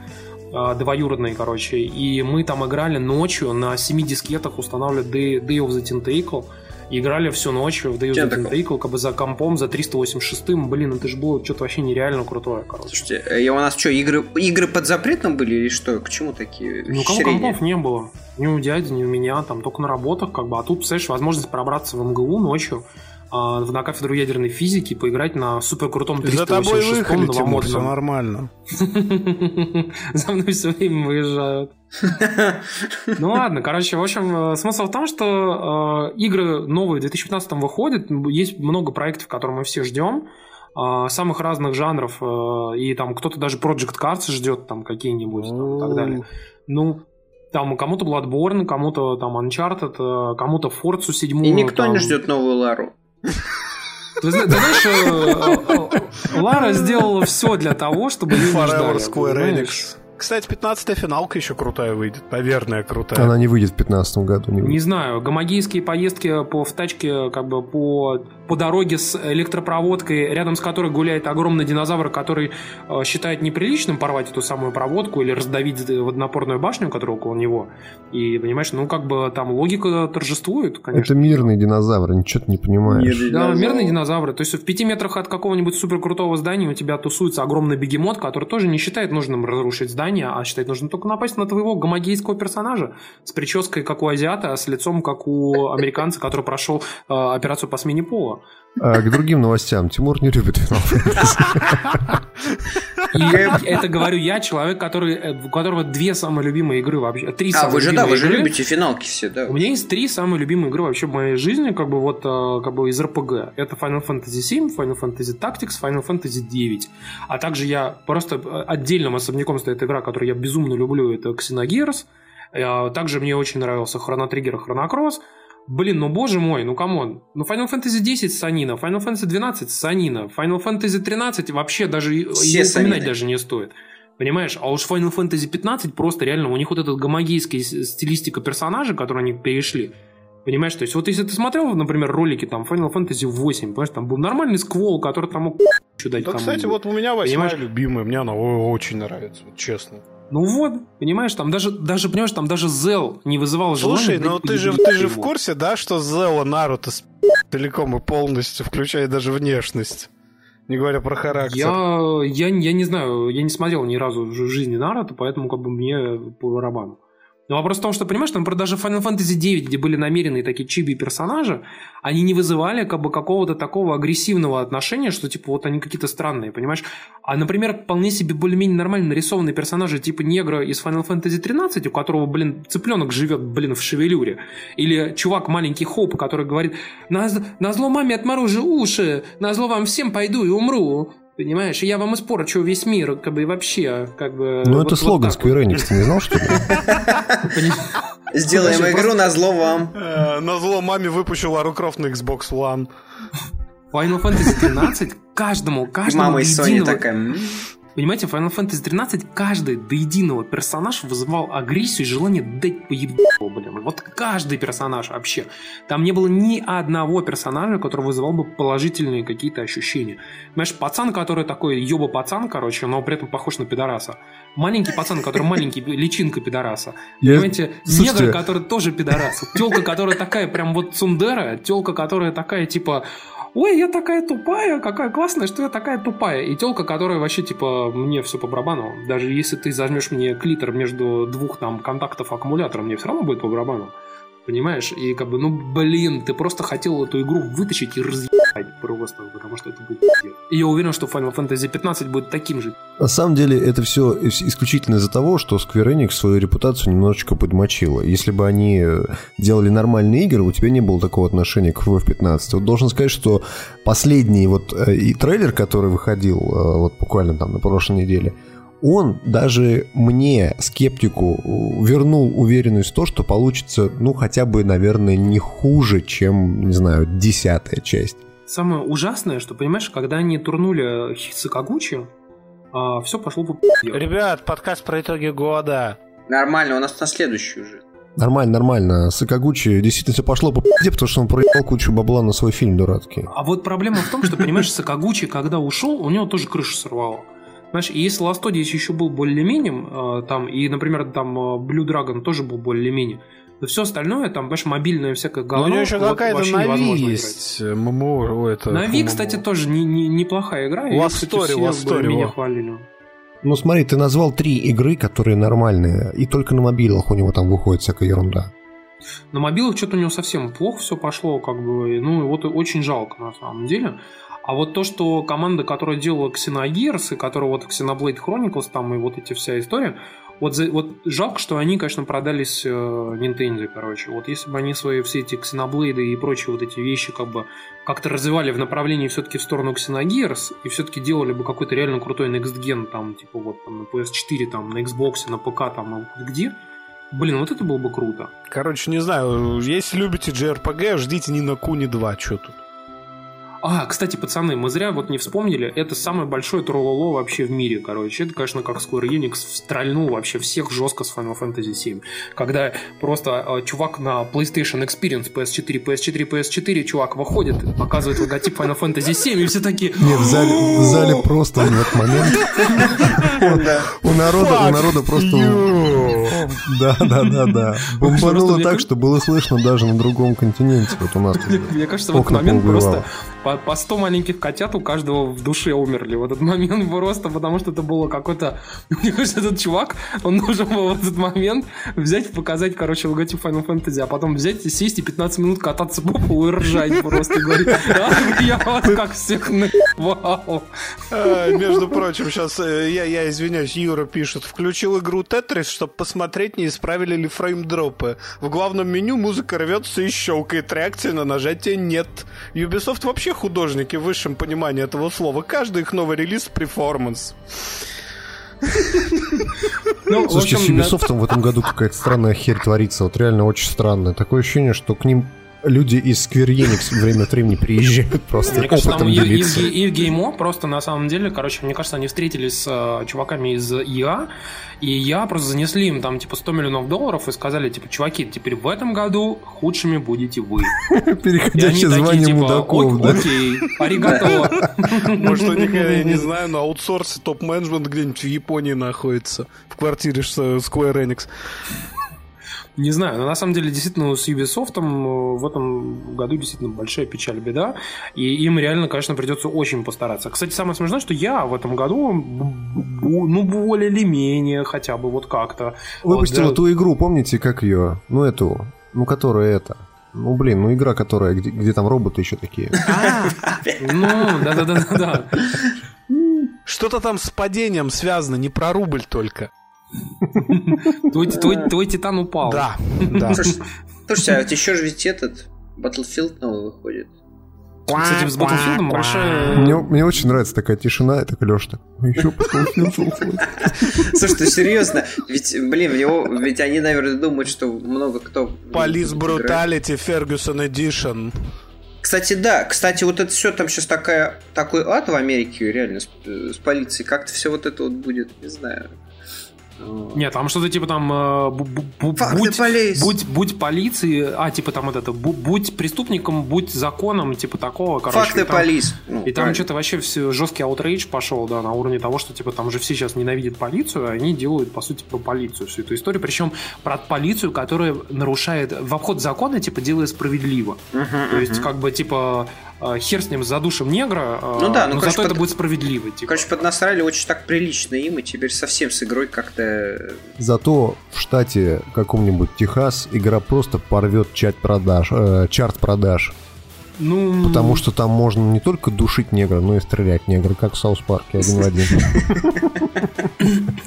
а, двоюродный, короче, и мы там играли ночью на семи дискетах, устанавливали Day, Day of the Tentacle, и играли всю ночь в of the Tentacle. Как бы за компом, за 386-м, блин, это же было что-то вообще нереально крутое, короче. Слушайте, э, у нас что, игры, игры под запретом были или что? К чему такие Ну, кого компов не было. Ни у дяди, ни у меня, там только на работах, как бы. А тут, представляешь, возможность пробраться в МГУ ночью, на кафедру ядерной физики поиграть на суперкрутом 386 За тобой выехали, все нормально. За мной все время выезжают. Ну ладно, короче, в общем, э, смысл в том, что э, игры новые в 2015 выходят, есть много проектов, которые мы все ждем, э, самых разных жанров, э, и там кто-то даже Project Cars ждет там какие-нибудь там, и так далее. Ну, там кому-то Bloodborne, кому-то там Uncharted, кому-то Forza 7. И никто там... не ждет новую Лару. Ты, ты знаешь, э, Лара сделала все для того, чтобы Forever Square понимаешь? Enix. Кстати, 15-я финалка еще крутая выйдет. Наверное, крутая. Она не выйдет в 2015 году. Не Не знаю, гомогейские поездки по, в тачке, как бы по, по дороге с электропроводкой, рядом с которой гуляет огромный динозавр, который э, считает неприличным порвать эту самую проводку или раздавить водонапорную башню, которая около него. И, понимаешь, ну как бы там логика торжествует, конечно. Это мирный динозавр, ничего ты не понимаешь. Мирный Да, динозавр. мирные динозавры. То есть в пяти метрах от какого-нибудь суперкрутого здания у тебя тусуется огромный бегемот, который тоже не считает нужным разрушить здание, а считает нужным только напасть на твоего гомогейского персонажа с прической, как у азиата, а с лицом, как у американца, который прошел э, операцию по смене пола. А, к другим новостям. Тимур не любит Final Fantasy. И это говорю я, человек, который, э, у которого две самые любимые игры вообще. Три А, самые вы же, да, вы же любите финалки все, да. У меня есть три самые любимые игры вообще в моей жизни, как бы вот э, как бы из RPG. Это Final Fantasy VII, Final Fantasy Tactics, Final Fantasy 9. А также я просто э, отдельным особняком стоит игра, которую я безумно люблю, это Xenogears. Также мне очень нравился Chrono Trigger и Chrono Cross. Блин, ну боже мой, ну come on. Ну Final Fantasy 10 Сонина, Final Fantasy 12 Сонина, Final Fantasy 13 вообще даже Все и упоминать даже не стоит. Понимаешь? А уж Final Fantasy 15 просто реально, у них вот этот гомогейский с- стилистика персонажа, который они перешли. Понимаешь, то есть вот если ты смотрел, например, ролики там Final Fantasy 8, понимаешь, там был нормальный Squall, который там мог еще дать Да, кстати, вот у меня восьмая Понимаешь? любимая. Мне она очень нравится, вот честно. Ну вот, понимаешь, там даже, даже, понимаешь, там даже Зел не вызывал Слушай, желания. ну блядь, ты же, ты же в курсе, да, что Зелла Наруто целиком и полностью, включая даже внешность. Не говоря про характер. Я, я, я не знаю, я не смотрел ни разу в жи- жизни Наруто, поэтому как бы мне по барабану. Но вопрос в том, что, понимаешь, там даже Final Fantasy 9, где были намеренные такие чиби персонажи, они не вызывали как бы какого-то такого агрессивного отношения, что типа вот они какие-то странные, понимаешь? А, например, вполне себе более-менее нормально нарисованные персонажи типа негра из Final Fantasy 13, у которого, блин, цыпленок живет, блин, в шевелюре. Или чувак маленький Хоп, который говорит, на, на зло маме отморожу уши, на зло вам всем пойду и умру. Понимаешь, и я вам испорчу весь мир, как бы и вообще, как бы... Ну, вот- это вот слоган вот. Square Enix, ты не знал, что ли? Сделаем игру на зло вам. Э, На зло маме выпущу Лару Крофт на Xbox One. Final Fantasy 13 каждому, каждому мама из Sony такая... «М, Понимаете, в Final Fantasy 13 каждый до единого персонаж вызывал агрессию и желание дать поебать его, блин. Вот каждый персонаж вообще. Там не было ни одного персонажа, который вызывал бы положительные какие-то ощущения. Понимаешь, пацан, который такой ёба пацан, короче, но при этом похож на пидораса. Маленький пацан, который маленький, личинка пидораса. Я- Понимаете, Слушайте. негр, который тоже пидорас. Телка, которая такая прям вот цундера, телка, которая такая типа Ой, я такая тупая, какая классная, что я такая тупая. И телка, которая вообще, типа, мне все по барабану. Даже если ты зажмешь мне клитор между двух там контактов аккумулятора, мне все равно будет по барабану. Понимаешь? И как бы, ну, блин, ты просто хотел эту игру вытащить и разъебать просто, потому что это будет. И я уверен, что Final Fantasy 15 будет таким же. На самом деле это все исключительно из-за того, что Square Enix свою репутацию немножечко подмочила. Если бы они э, делали нормальные игры, у тебя не было такого отношения к FF15. Вот должен сказать, что последний вот э, и трейлер, который выходил э, вот буквально там на прошлой неделе, он даже мне, скептику, вернул уверенность в то, что получится, ну, хотя бы, наверное, не хуже, чем, не знаю, десятая часть. Самое ужасное, что, понимаешь, когда они турнули Сакагучи, все пошло по. Ребят, подкаст про итоги года. Нормально, у нас на следующий уже. Нормально, нормально. Сакагучи действительно все пошло по пи***е, потому что он проебал кучу бабла на свой фильм дурацкий. А вот проблема в том, что, понимаешь, Сакагучи, когда ушел, у него тоже крышу сорвало. Знаешь, и если Last Odyssey еще был более-менее, э, там, и, например, там э, Blue Dragon тоже был более-менее, то все остальное, там, понимаешь, мобильное всякое Но говно, у него еще вот какая-то Нави невозможно есть. ММО, о, это... Нави, фу, кстати, ММО. тоже не, не- неплохая игра. Last Story, Last Story, во. хвалили. Ну смотри, ты назвал три игры, которые нормальные, и только на мобилах у него там выходит всякая ерунда. На мобилах что-то у него совсем плохо все пошло, как бы, ну, вот очень жалко на самом деле. А вот то, что команда, которая делала Xenogears, и которая вот Xenoblade Chronicles, там и вот эти вся история, вот, за, вот жалко, что они, конечно, продались э, Nintendo, короче. Вот если бы они свои все эти Xenoblade и прочие вот эти вещи как бы как-то развивали в направлении все-таки в сторону Xenogears и все-таки делали бы какой-то реально крутой Next Gen, там, типа вот там на PS4, там, на Xbox, на ПК, там, где, Блин, вот это было бы круто. Короче, не знаю, если любите JRPG, ждите ни на Куни 2, что тут. А, кстати, пацаны, мы зря вот не вспомнили, это самое большое троллоло вообще в мире, короче. Это, конечно, как Square Enix строльнул вообще всех жестко с Final Fantasy VII. Когда просто э, чувак на PlayStation Experience PS4, PS4, PS4, чувак выходит, показывает логотип Final Fantasy VII, и все такие... Нет, в зале, в зале просто в этот момент... У народа, у народа просто... Да, да, да, да. Бомбануло так, что было слышно даже на другом континенте. Вот у нас Мне кажется, в этот момент просто по, по 100 маленьких котят у каждого в душе умерли в этот момент просто, потому что это было какой-то... Мне кажется, этот чувак, он должен был в этот момент взять и показать, короче, логотип Final Fantasy, а потом взять и сесть и 15 минут кататься по полу и ржать просто. И говорить, а, я вас как всех Вау. Между прочим, сейчас э, я, я извиняюсь, Юра пишет, включил игру Tetris, чтобы посмотреть, не исправили ли фреймдропы. В главном меню музыка рвется и щелкает, реакции на нажатие нет. Ubisoft вообще вообще художники в высшем понимании этого слова. Каждый их новый релиз — перформанс. Ну, Слушайте, общем, с Ubisoft да. в этом году какая-то странная херь творится. Вот реально очень странная. Такое ощущение, что к ним люди из Square Enix время от времени приезжают просто мне кажется, опытом там делиться. И, и, в Геймо просто на самом деле, короче, мне кажется, они встретились с э, чуваками из ИА, и я просто занесли им там типа 100 миллионов долларов и сказали, типа, чуваки, теперь в этом году худшими будете вы. Переходящее звание типа, мудаков, да? Окей, аригато. Может, у них, я не знаю, на аутсорсе топ-менеджмент где-нибудь в Японии находится, в квартире Square Enix. Не знаю, но на самом деле действительно с Ubisoft э, в этом году действительно большая печаль, беда. И им реально, конечно, придется очень постараться. Кстати, самое смешное, что я в этом году, ну, более или менее, хотя бы вот как-то... Выпустил вот, да... ту игру, помните, как ее? Ну, эту, ну, которая это... Ну, блин, ну игра, которая, где, где там роботы еще такие. А, ну, да-да-да-да. Что-то там с падением связано, не про рубль только. Твой, твой, твой титан упал. Да, да. Слушайте, а вот еще же ведь этот Battlefield новый выходит. Кстати, с Battlefield большая... Мне, мне очень нравится такая тишина, это Леш так. Еще Battlefield Слушай, ты серьезно? Ведь, блин, в него, ведь они, наверное, думают, что много кто... Police Brutality Ferguson Edition. Кстати, да. Кстати, вот это все там сейчас такая, такой ад в Америке, реально, с, с полицией. Как-то все вот это вот будет, не знаю. Нет, там что-то типа там э, будь, будь, будь полиции, а типа там вот это, будь преступником, будь законом, типа такого, короче. Fuck the police. Ну, и там что-то вообще все жесткий outrage пошел, да, на уровне того, что типа там уже все сейчас ненавидят полицию, а они делают, по сути, про полицию всю эту историю, причем про полицию, которая нарушает в обход закона, типа делая справедливо. Uh-huh, То есть, uh-huh. как бы, типа, хер с ним задушим негра, э, ну да, ну, но короче, зато под... это будет справедливо. Типа. Короче, поднасрали очень так прилично им, и теперь совсем с игрой как-то... Зато в штате каком-нибудь Техас игра просто порвет чат продаж, э, чарт продаж. Ну... Потому что там можно не только душить негра, но и стрелять негра, как в Саус Парке один в один.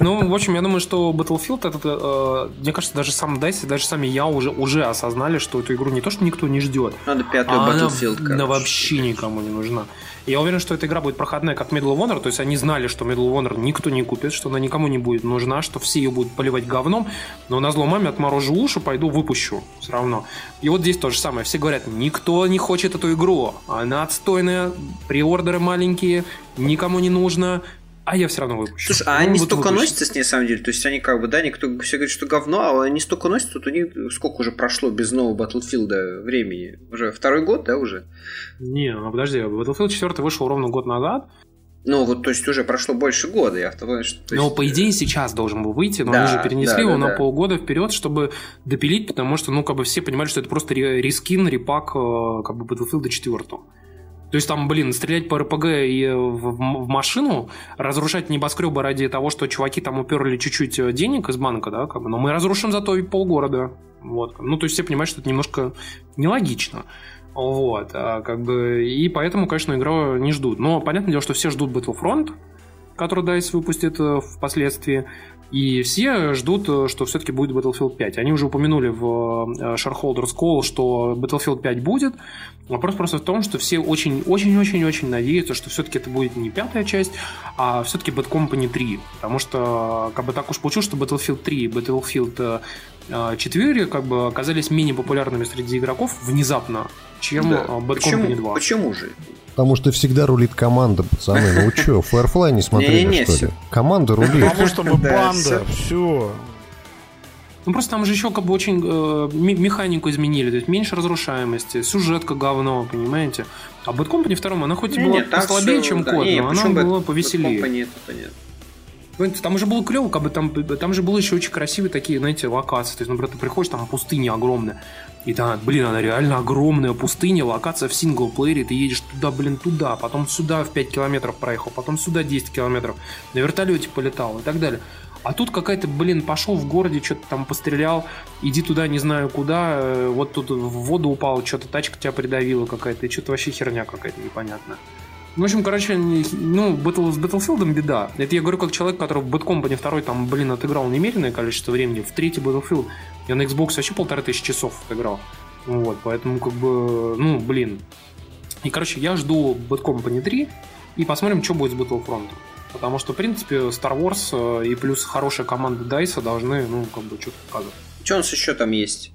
Ну, в общем, я думаю, что Battlefield, этот, э, мне кажется, даже сам DICE, даже сами я уже, уже осознали, что эту игру не то, что никто не ждет. Надо пятую а Battlefield, она вообще никому не нужна. Я уверен, что эта игра будет проходная, как Medal of Honor, то есть они знали, что Medal of Honor никто не купит, что она никому не будет нужна, что все ее будут поливать говном, но на зло маме отморожу уши, пойду выпущу все равно. И вот здесь то же самое. Все говорят, никто не хочет эту игру, она отстойная, приордеры маленькие, никому не нужно, а я все равно выпущу. Слушай, а ну, они столько выпущу. носятся с ней, на самом деле? То есть они как бы, да, никто все говорит, что говно, а они столько носятся, тут у них сколько уже прошло без нового Battlefield времени? Уже второй год, да, уже? Не, ну подожди, Battlefield 4 вышел ровно год назад. Ну, вот, то есть уже прошло больше года, я что, то Ну, по идее, сейчас должен был выйти, но да, они же перенесли да, его да, на да. полгода вперед, чтобы допилить, потому что, ну, как бы все понимали, что это просто рескин, репак, э, как бы Battlefield 4. То есть там, блин, стрелять по РПГ и в, в машину, разрушать небоскребы ради того, что чуваки там уперли чуть-чуть э, денег из банка, да, как бы, но мы разрушим зато и полгорода. Вот. Ну, то есть все понимают, что это немножко нелогично. Вот, а как бы, и поэтому, конечно, игру не ждут. Но понятное дело, что все ждут Battlefront, который DICE выпустит э, впоследствии. И все ждут, э, что все-таки будет Battlefield 5. Они уже упомянули в э, Shareholders Call, что Battlefield 5 будет. Вопрос просто в том, что все очень-очень-очень-очень надеются, что все-таки это будет не пятая часть, а все-таки Bad Company 3. Потому что как бы так уж получилось, что Battlefield 3 и Battlefield 4 как бы оказались менее популярными среди игроков внезапно, чем да. Bad почему, Company 2. Почему же? Потому что всегда рулит команда, пацаны. Ну что, Firefly не смотрели, не, не, что ли? Команда рулит. Потому что мы банда, все. Ну просто там же еще как бы очень э, механику изменили, то есть меньше разрушаемости, сюжетка говно, понимаете? А Bad Company 2, она хоть и была послабее, чем да, код, но она была повеселее. Bad Company, это понятно. Там же было клево, как бы там, там же было еще очень красивые такие, знаете, локации. То есть, например, ты приходишь, там пустыня огромная. И да, блин, она реально огромная пустыня, локация в синглплеере, ты едешь туда, блин, туда, потом сюда в 5 километров проехал, потом сюда 10 километров, на вертолете полетал и так далее. А тут какая-то, блин, пошел в городе, что-то там пострелял, иди туда не знаю куда, э, вот тут в воду упал, что-то тачка тебя придавила какая-то, и что-то вообще херня какая-то непонятная. В общем, короче, ну, Battle, с Battlefield беда. Это я говорю как человек, который в Bad Company 2 там, блин, отыграл немеренное количество времени. В третий Battlefield я на Xbox вообще полторы тысячи часов отыграл. Вот, поэтому, как бы, ну, блин. И, короче, я жду Bad Company 3 и посмотрим, что будет с Battlefront. Потому что, в принципе, Star Wars э, и плюс хорошая команда DICE должны, ну, как бы, что-то показывать. Что у нас еще там есть?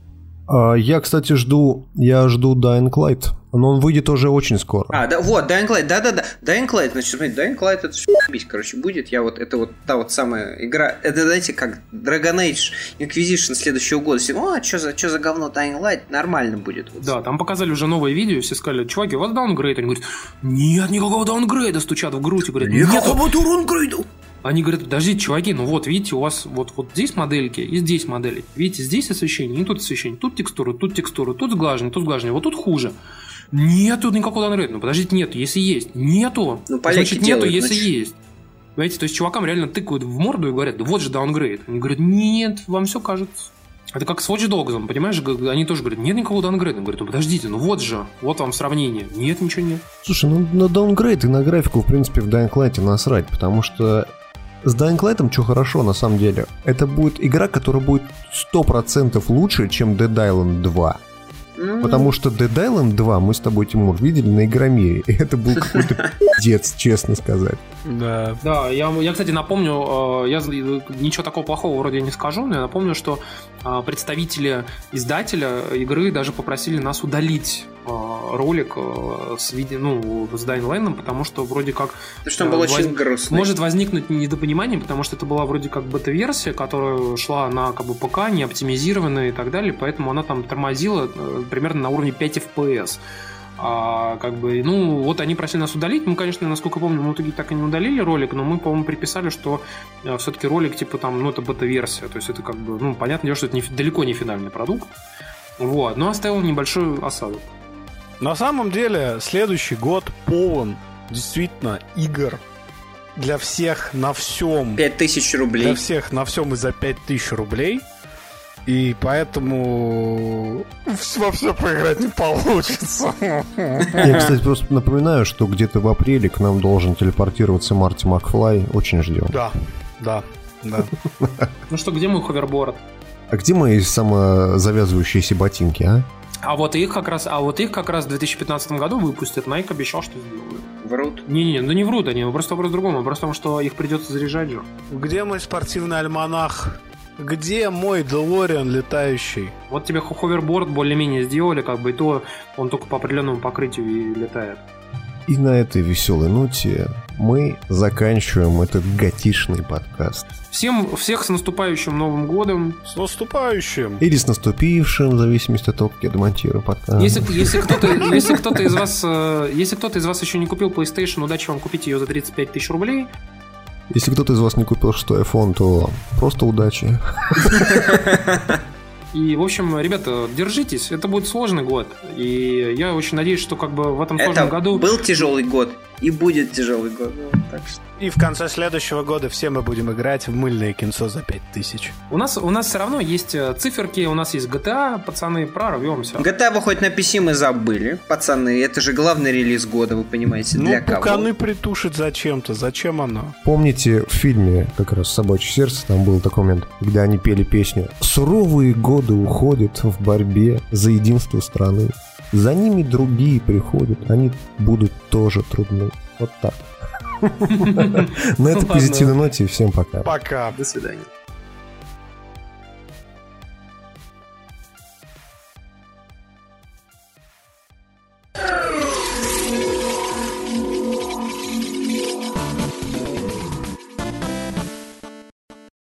А, я, кстати, жду, я жду Dying Light, но он выйдет уже очень скоро. А, да, вот, Dying Light, да-да-да, Dying Light, значит, смотрите, Dying Light это все короче, будет, я вот, это вот та вот самая игра, это, знаете, как Dragon Age Inquisition следующего года, все, о, что за, что за говно Dying Light, нормально будет. Вот. Да, там показали уже новое видео, все сказали, чуваки, у вас даунгрейд, они говорят, нет никакого даунгрейда, стучат в грудь и говорят, нет никакого даунгрейда. Они говорят, подождите, чуваки, ну вот, видите, у вас вот, вот здесь модельки и здесь модели. Видите, здесь освещение, и тут освещение, тут текстура, тут текстура, тут сглаживание, тут сглаживание, вот тут хуже. Нету никакого даунгрейда. Ну подождите, нет, если есть. Нету. Ну, значит, нету, если значит... есть. Понимаете, то есть чувакам реально тыкают в морду и говорят, да вот же даунгрейд. Они говорят, нет, вам все кажется. Это как с Watch Dogs, понимаешь? Они тоже говорят, нет никакого даунгрейда. Говорят, ну подождите, ну вот же, вот вам сравнение. Нет, ничего нет. Слушай, ну на даунгрейд и на графику, в принципе, в Dying Light насрать, потому что с Dying Light что хорошо, на самом деле, это будет игра, которая будет 100% лучше, чем Dead Island 2. Mm-hmm. Потому что Dead Island 2 мы с тобой, Тимур, видели на Игромире. И это был какой-то пиздец, честно сказать. Да. Да, я, я, кстати, напомню, э, я ничего такого плохого вроде не скажу, но я напомню, что э, представители издателя игры даже попросили нас удалить ролик с, виде, ну, с Dying потому что вроде как... Потому что он был воз... очень грустный. Может возникнуть недопонимание, потому что это была вроде как бета-версия, которая шла на как бы ПК, не оптимизированная и так далее, поэтому она там тормозила примерно на уровне 5 FPS. А, как бы, ну, вот они просили нас удалить. Мы, конечно, насколько помню, мы в итоге так и не удалили ролик, но мы, по-моему, приписали, что э, все-таки ролик, типа, там, ну, это бета-версия. То есть это как бы, ну, понятно что это не, далеко не финальный продукт. Вот, но оставил небольшой осадок. На самом деле, следующий год полон действительно игр для всех на всем. 5000 рублей. Для всех на всем и за 5000 рублей. И поэтому во все поиграть не получится. Я, кстати, просто напоминаю, что где-то в апреле к нам должен телепортироваться Марти Макфлай. Очень ждем. Да, да, да. Ну что, где мой ховерборд? А где мои самозавязывающиеся ботинки, а? А вот их как раз, а вот их как раз в 2015 году выпустят. Nike обещал, что сделают. Врут? Не-не-не, ну не врут они, просто вопрос в другом. Вопрос в том, что их придется заряжать же. Где мой спортивный альманах? Где мой Делориан летающий? Вот тебе ховерборд более-менее сделали, как бы, и то он только по определенному покрытию и летает. И на этой веселой ноте мы заканчиваем этот готишный подкаст. Всем, всех с наступающим Новым Годом. С наступающим. Или с наступившим, в зависимости от того, как я демонтирую подкаст. Если, если кто-то если кто из вас э, если кто-то из вас еще не купил PlayStation, удачи вам купить ее за 35 тысяч рублей. Если кто-то из вас не купил шестой iPhone, то просто удачи. И, в общем, ребята, держитесь, это будет сложный год. И я очень надеюсь, что как бы в этом сложном это году... был тяжелый год, и будет тяжелый год. Так что... И в конце следующего года все мы будем играть в мыльное кинцо за 5000. У нас, у нас все равно есть э, циферки, у нас есть GTA, пацаны, прорвемся. GTA выходит на PC, мы забыли. Пацаны, это же главный релиз года, вы понимаете, для ну, кого? пуканы притушит зачем-то, зачем оно? Помните в фильме как раз «Собачье сердце» там был такой момент, когда они пели песню «Суровые годы уходят в борьбе за единство страны. За ними другие приходят, они будут тоже трудны. Вот так. На этой позитивной ноте всем пока. Пока. До свидания. Oh!